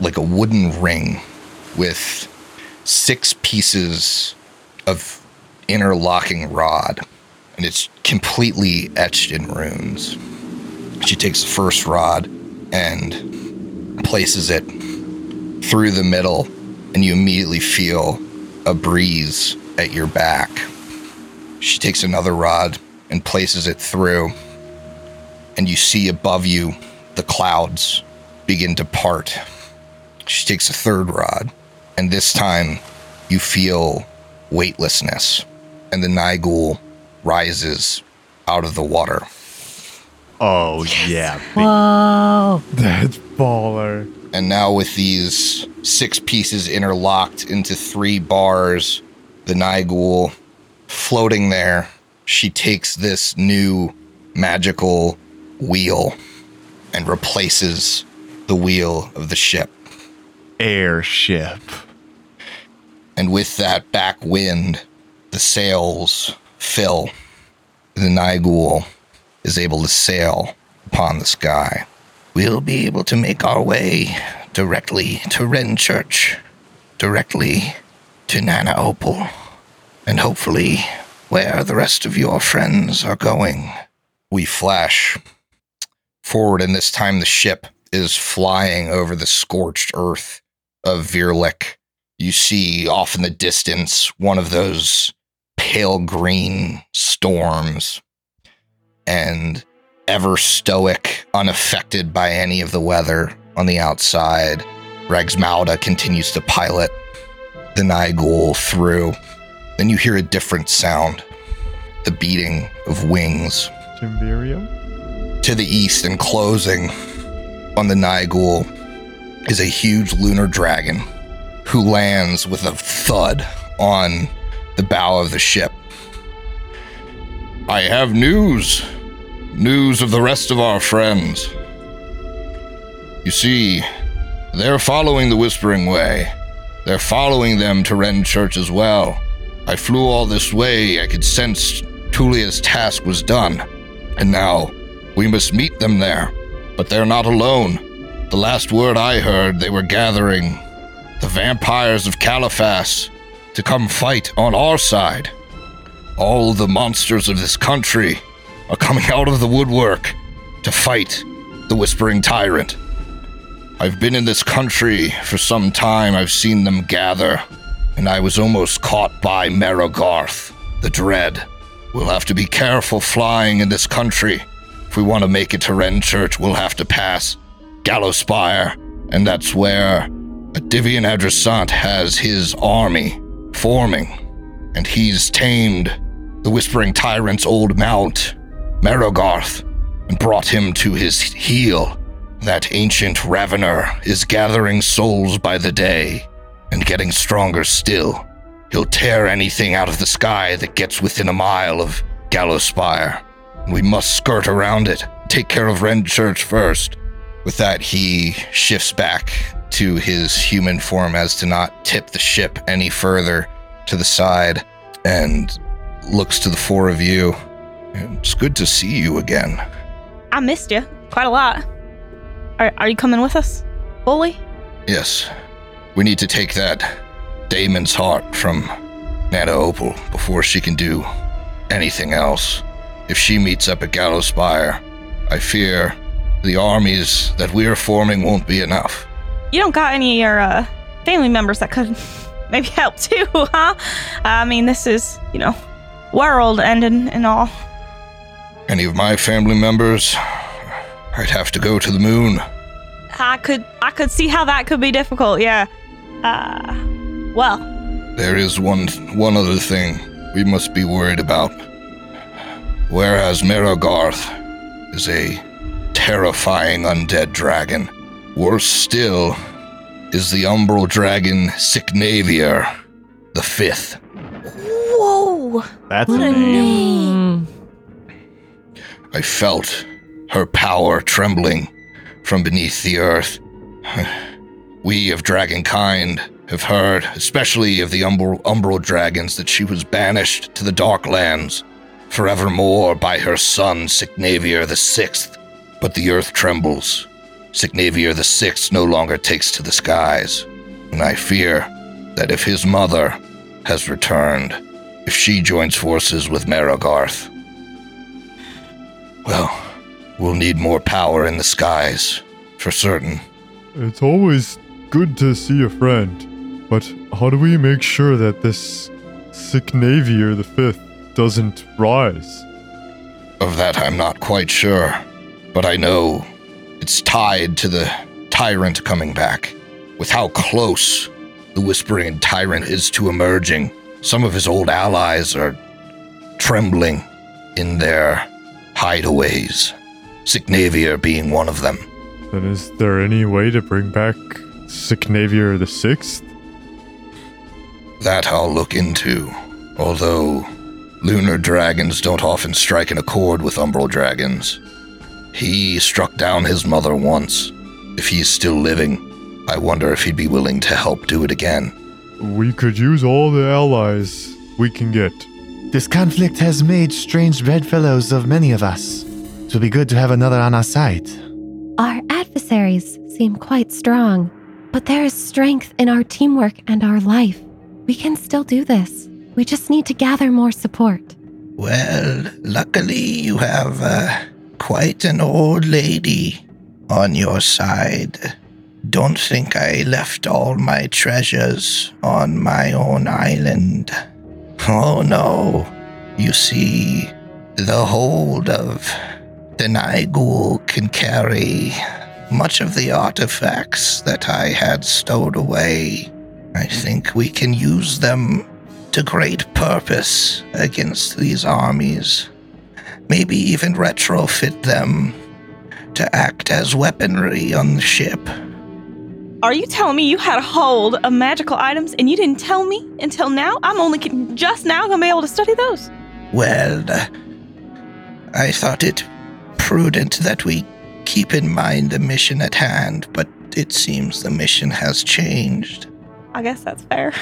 like a wooden ring with six pieces of interlocking rod, and it's completely etched in runes. She takes the first rod and places it through the middle, and you immediately feel a breeze at your back. She takes another rod and places it through, and you see above you the clouds begin to part. She takes a third rod, and this time you feel weightlessness, and the Nigul rises out of the water. Oh yeah. big- Whoa. That's baller. And now, with these six pieces interlocked into three bars, the Nigul floating there, she takes this new magical wheel and replaces the wheel of the ship. Airship. And with that back wind, the sails fill. The Nigul is able to sail upon the sky. We'll be able to make our way directly to Renchurch, directly to Nana Opal, and hopefully where the rest of your friends are going. We flash forward, and this time the ship is flying over the scorched earth of Virlych. You see off in the distance one of those pale green storms. and ever stoic, unaffected by any of the weather on the outside. Regsmauda continues to pilot the Nigul through. Then you hear a different sound the beating of wings Timbirium? to the east and closing on the Nigul is a huge lunar dragon who lands with a thud on the bow of the ship. I have news. News of the rest of our friends. You see, they're following the Whispering Way. They're following them to Renchurch as well. I flew all this way. I could sense Tulia's task was done. And now, we must meet them there. But they're not alone. The last word I heard, they were gathering the vampires of Caliphas to come fight on our side. All the monsters of this country are coming out of the woodwork to fight the Whispering Tyrant. I've been in this country for some time. I've seen them gather, and I was almost caught by Merogarth, the Dread. We'll have to be careful flying in this country. If we want to make it to Renchurch, we'll have to pass Gallowspire, and that's where Adivion Adrissant has his army forming, and he's tamed the Whispering Tyrant's old mount, Merogarth, and brought him to his heel. That ancient Ravener is gathering souls by the day and getting stronger still. He'll tear anything out of the sky that gets within a mile of Gallowspire. We must skirt around it, take care of Renchurch first. With that, he shifts back to his human form as to not tip the ship any further to the side and looks to the four of you. It's good to see you again. I missed you quite a lot. Are, are you coming with us? Fully? Yes, we need to take that Damon's heart from Nana Opal before she can do anything else. If she meets up at Gallows Gallowspire, I fear the armies that we are forming won't be enough. You don't got any of your uh, family members that could maybe help too, huh? I mean, this is, you know, world ending and all. Any of my family members, I'd have to go to the moon. I could I could see how that could be difficult, yeah. Uh well, There is one one other thing we must be worried about. Whereas Merogarth is a terrifying undead dragon, worse still is the umbral dragon Signavier the Fifth. whoa. That's What a a name. Mm. I felt her power trembling from beneath the earth. We of Dragonkind have heard, especially of the umbral, umbral dragons, that she was banished to the dark lands forevermore by her son Signavier the Sixth. But the earth trembles. Signavier the Sixth no longer takes to the skies, and I fear that if his mother has returned, if she joins forces with Merogarth, well, we'll need more power in the skies, for certain. It's always good to see a friend, but how do we make sure that this Signavier the Fifth doesn't rise? Of that, I'm not quite sure, but I know it's tied to the tyrant coming back. With how close the Whispering Tyrant is to emerging, some of his old allies are trembling in their hideaways, Signavier being one of them. Then is there any way to bring back Signavier the Sixth? That I'll look into, although lunar dragons don't often strike an accord with umbral dragons. He struck down his mother once. If he's still living, I wonder if he'd be willing to help do it again. We could use all the allies we can get. This conflict has made strange bedfellows of many of us. It will be good to have another on our side. Our adversaries seem quite strong, but there is strength in our teamwork and our life. We can still do this. We just need to gather more support. Well, luckily you have uh, quite an old lady on your side. Don't think I left all my treasures on my own island. Oh no. You see, the hold of the Nigul can carry much of the artifacts that I had stowed away. I think we can use them to great purpose against these armies. Maybe even retrofit them to act as weaponry on the ship. Are you telling me you had a hold of magical items and you didn't tell me until now? I'm only just now gonna be able to study those. Well, I thought it prudent that we keep in mind the mission at hand, but it seems the mission has changed. I guess that's fair.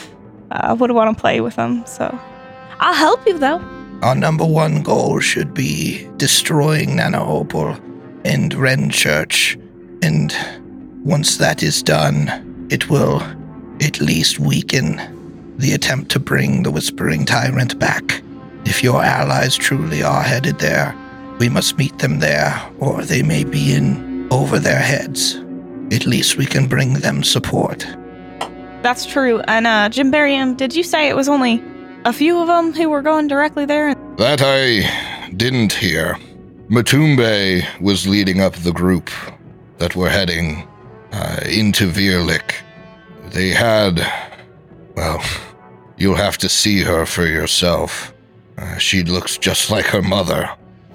I would want to play with them, so I'll help you though. Our number one goal should be destroying Nana Opal and Renchurch, and once that is done, it will at least weaken the attempt to bring the Whispering Tyrant back. If your allies truly are headed there, we must meet them there, or they may be in over their heads. At least we can bring them support. That's true. And uh, Jim Barium, did you say it was only a few of them who were going directly there? That I didn't hear. Matumbe was leading up the group that were heading uh, into Virlych. They had. Well, you'll have to see her for yourself. Uh, she looks just like her mother,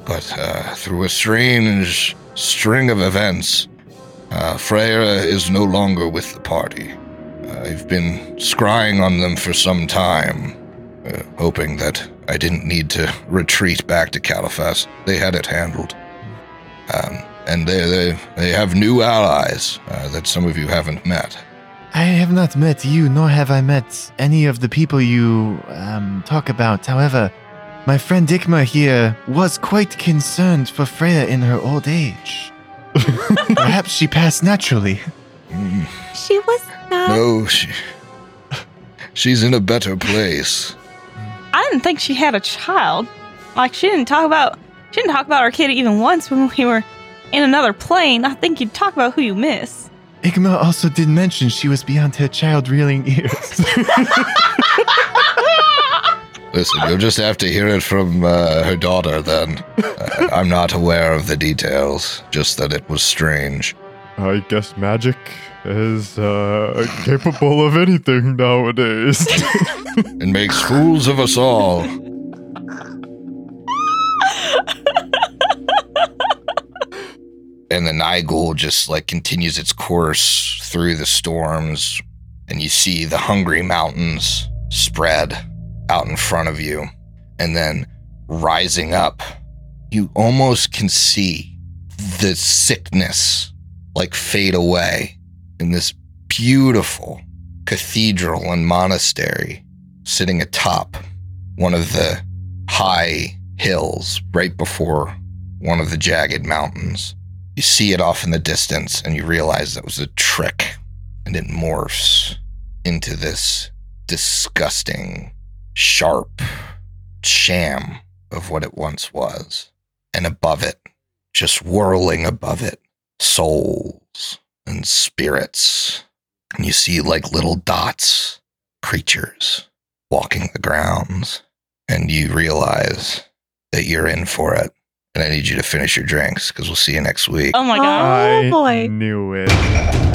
but uh, through a strange string of events, uh, Freya is no longer with the party. I've been scrying on them for some time, uh, hoping that I didn't need to retreat back to Caliphas. They had it handled. Um, and they, they, they have new allies uh, that some of you haven't met. I have not met you, nor have I met any of the people you um, talk about. However, my friend Ikma here was quite concerned for Freya in her old age. Perhaps she passed naturally. Mm, She was not. no, she, she's in a better place. I didn't think she had a child. Like she didn't talk about she didn't talk about our kid even once when we were in another plane. I think you'd talk about who you miss. Igma also did mention she was beyond her child reeling years. Listen, you'll just have to hear it from uh, her daughter then. Uh, I'm not aware of the details, just that it was strange. I guess magic is uh, capable of anything nowadays. and makes fools of us all. and the Nigul just like continues its course through the storms, and you see the hungry mountains spread out in front of you, and then rising up, you almost can see the sickness like fade away in this beautiful cathedral and monastery sitting atop one of the high hills right before one of the jagged mountains. You see it off in the distance and you realize that was a trick and it morphs into this disgusting, sharp sham of what it once was. And above it, just whirling above it, souls and spirits. And you see like little dots, creatures walking the grounds. And you realize that you're in for it. And I need you to finish your drinks because we'll see you next week. Oh my god. I oh, boy. knew it.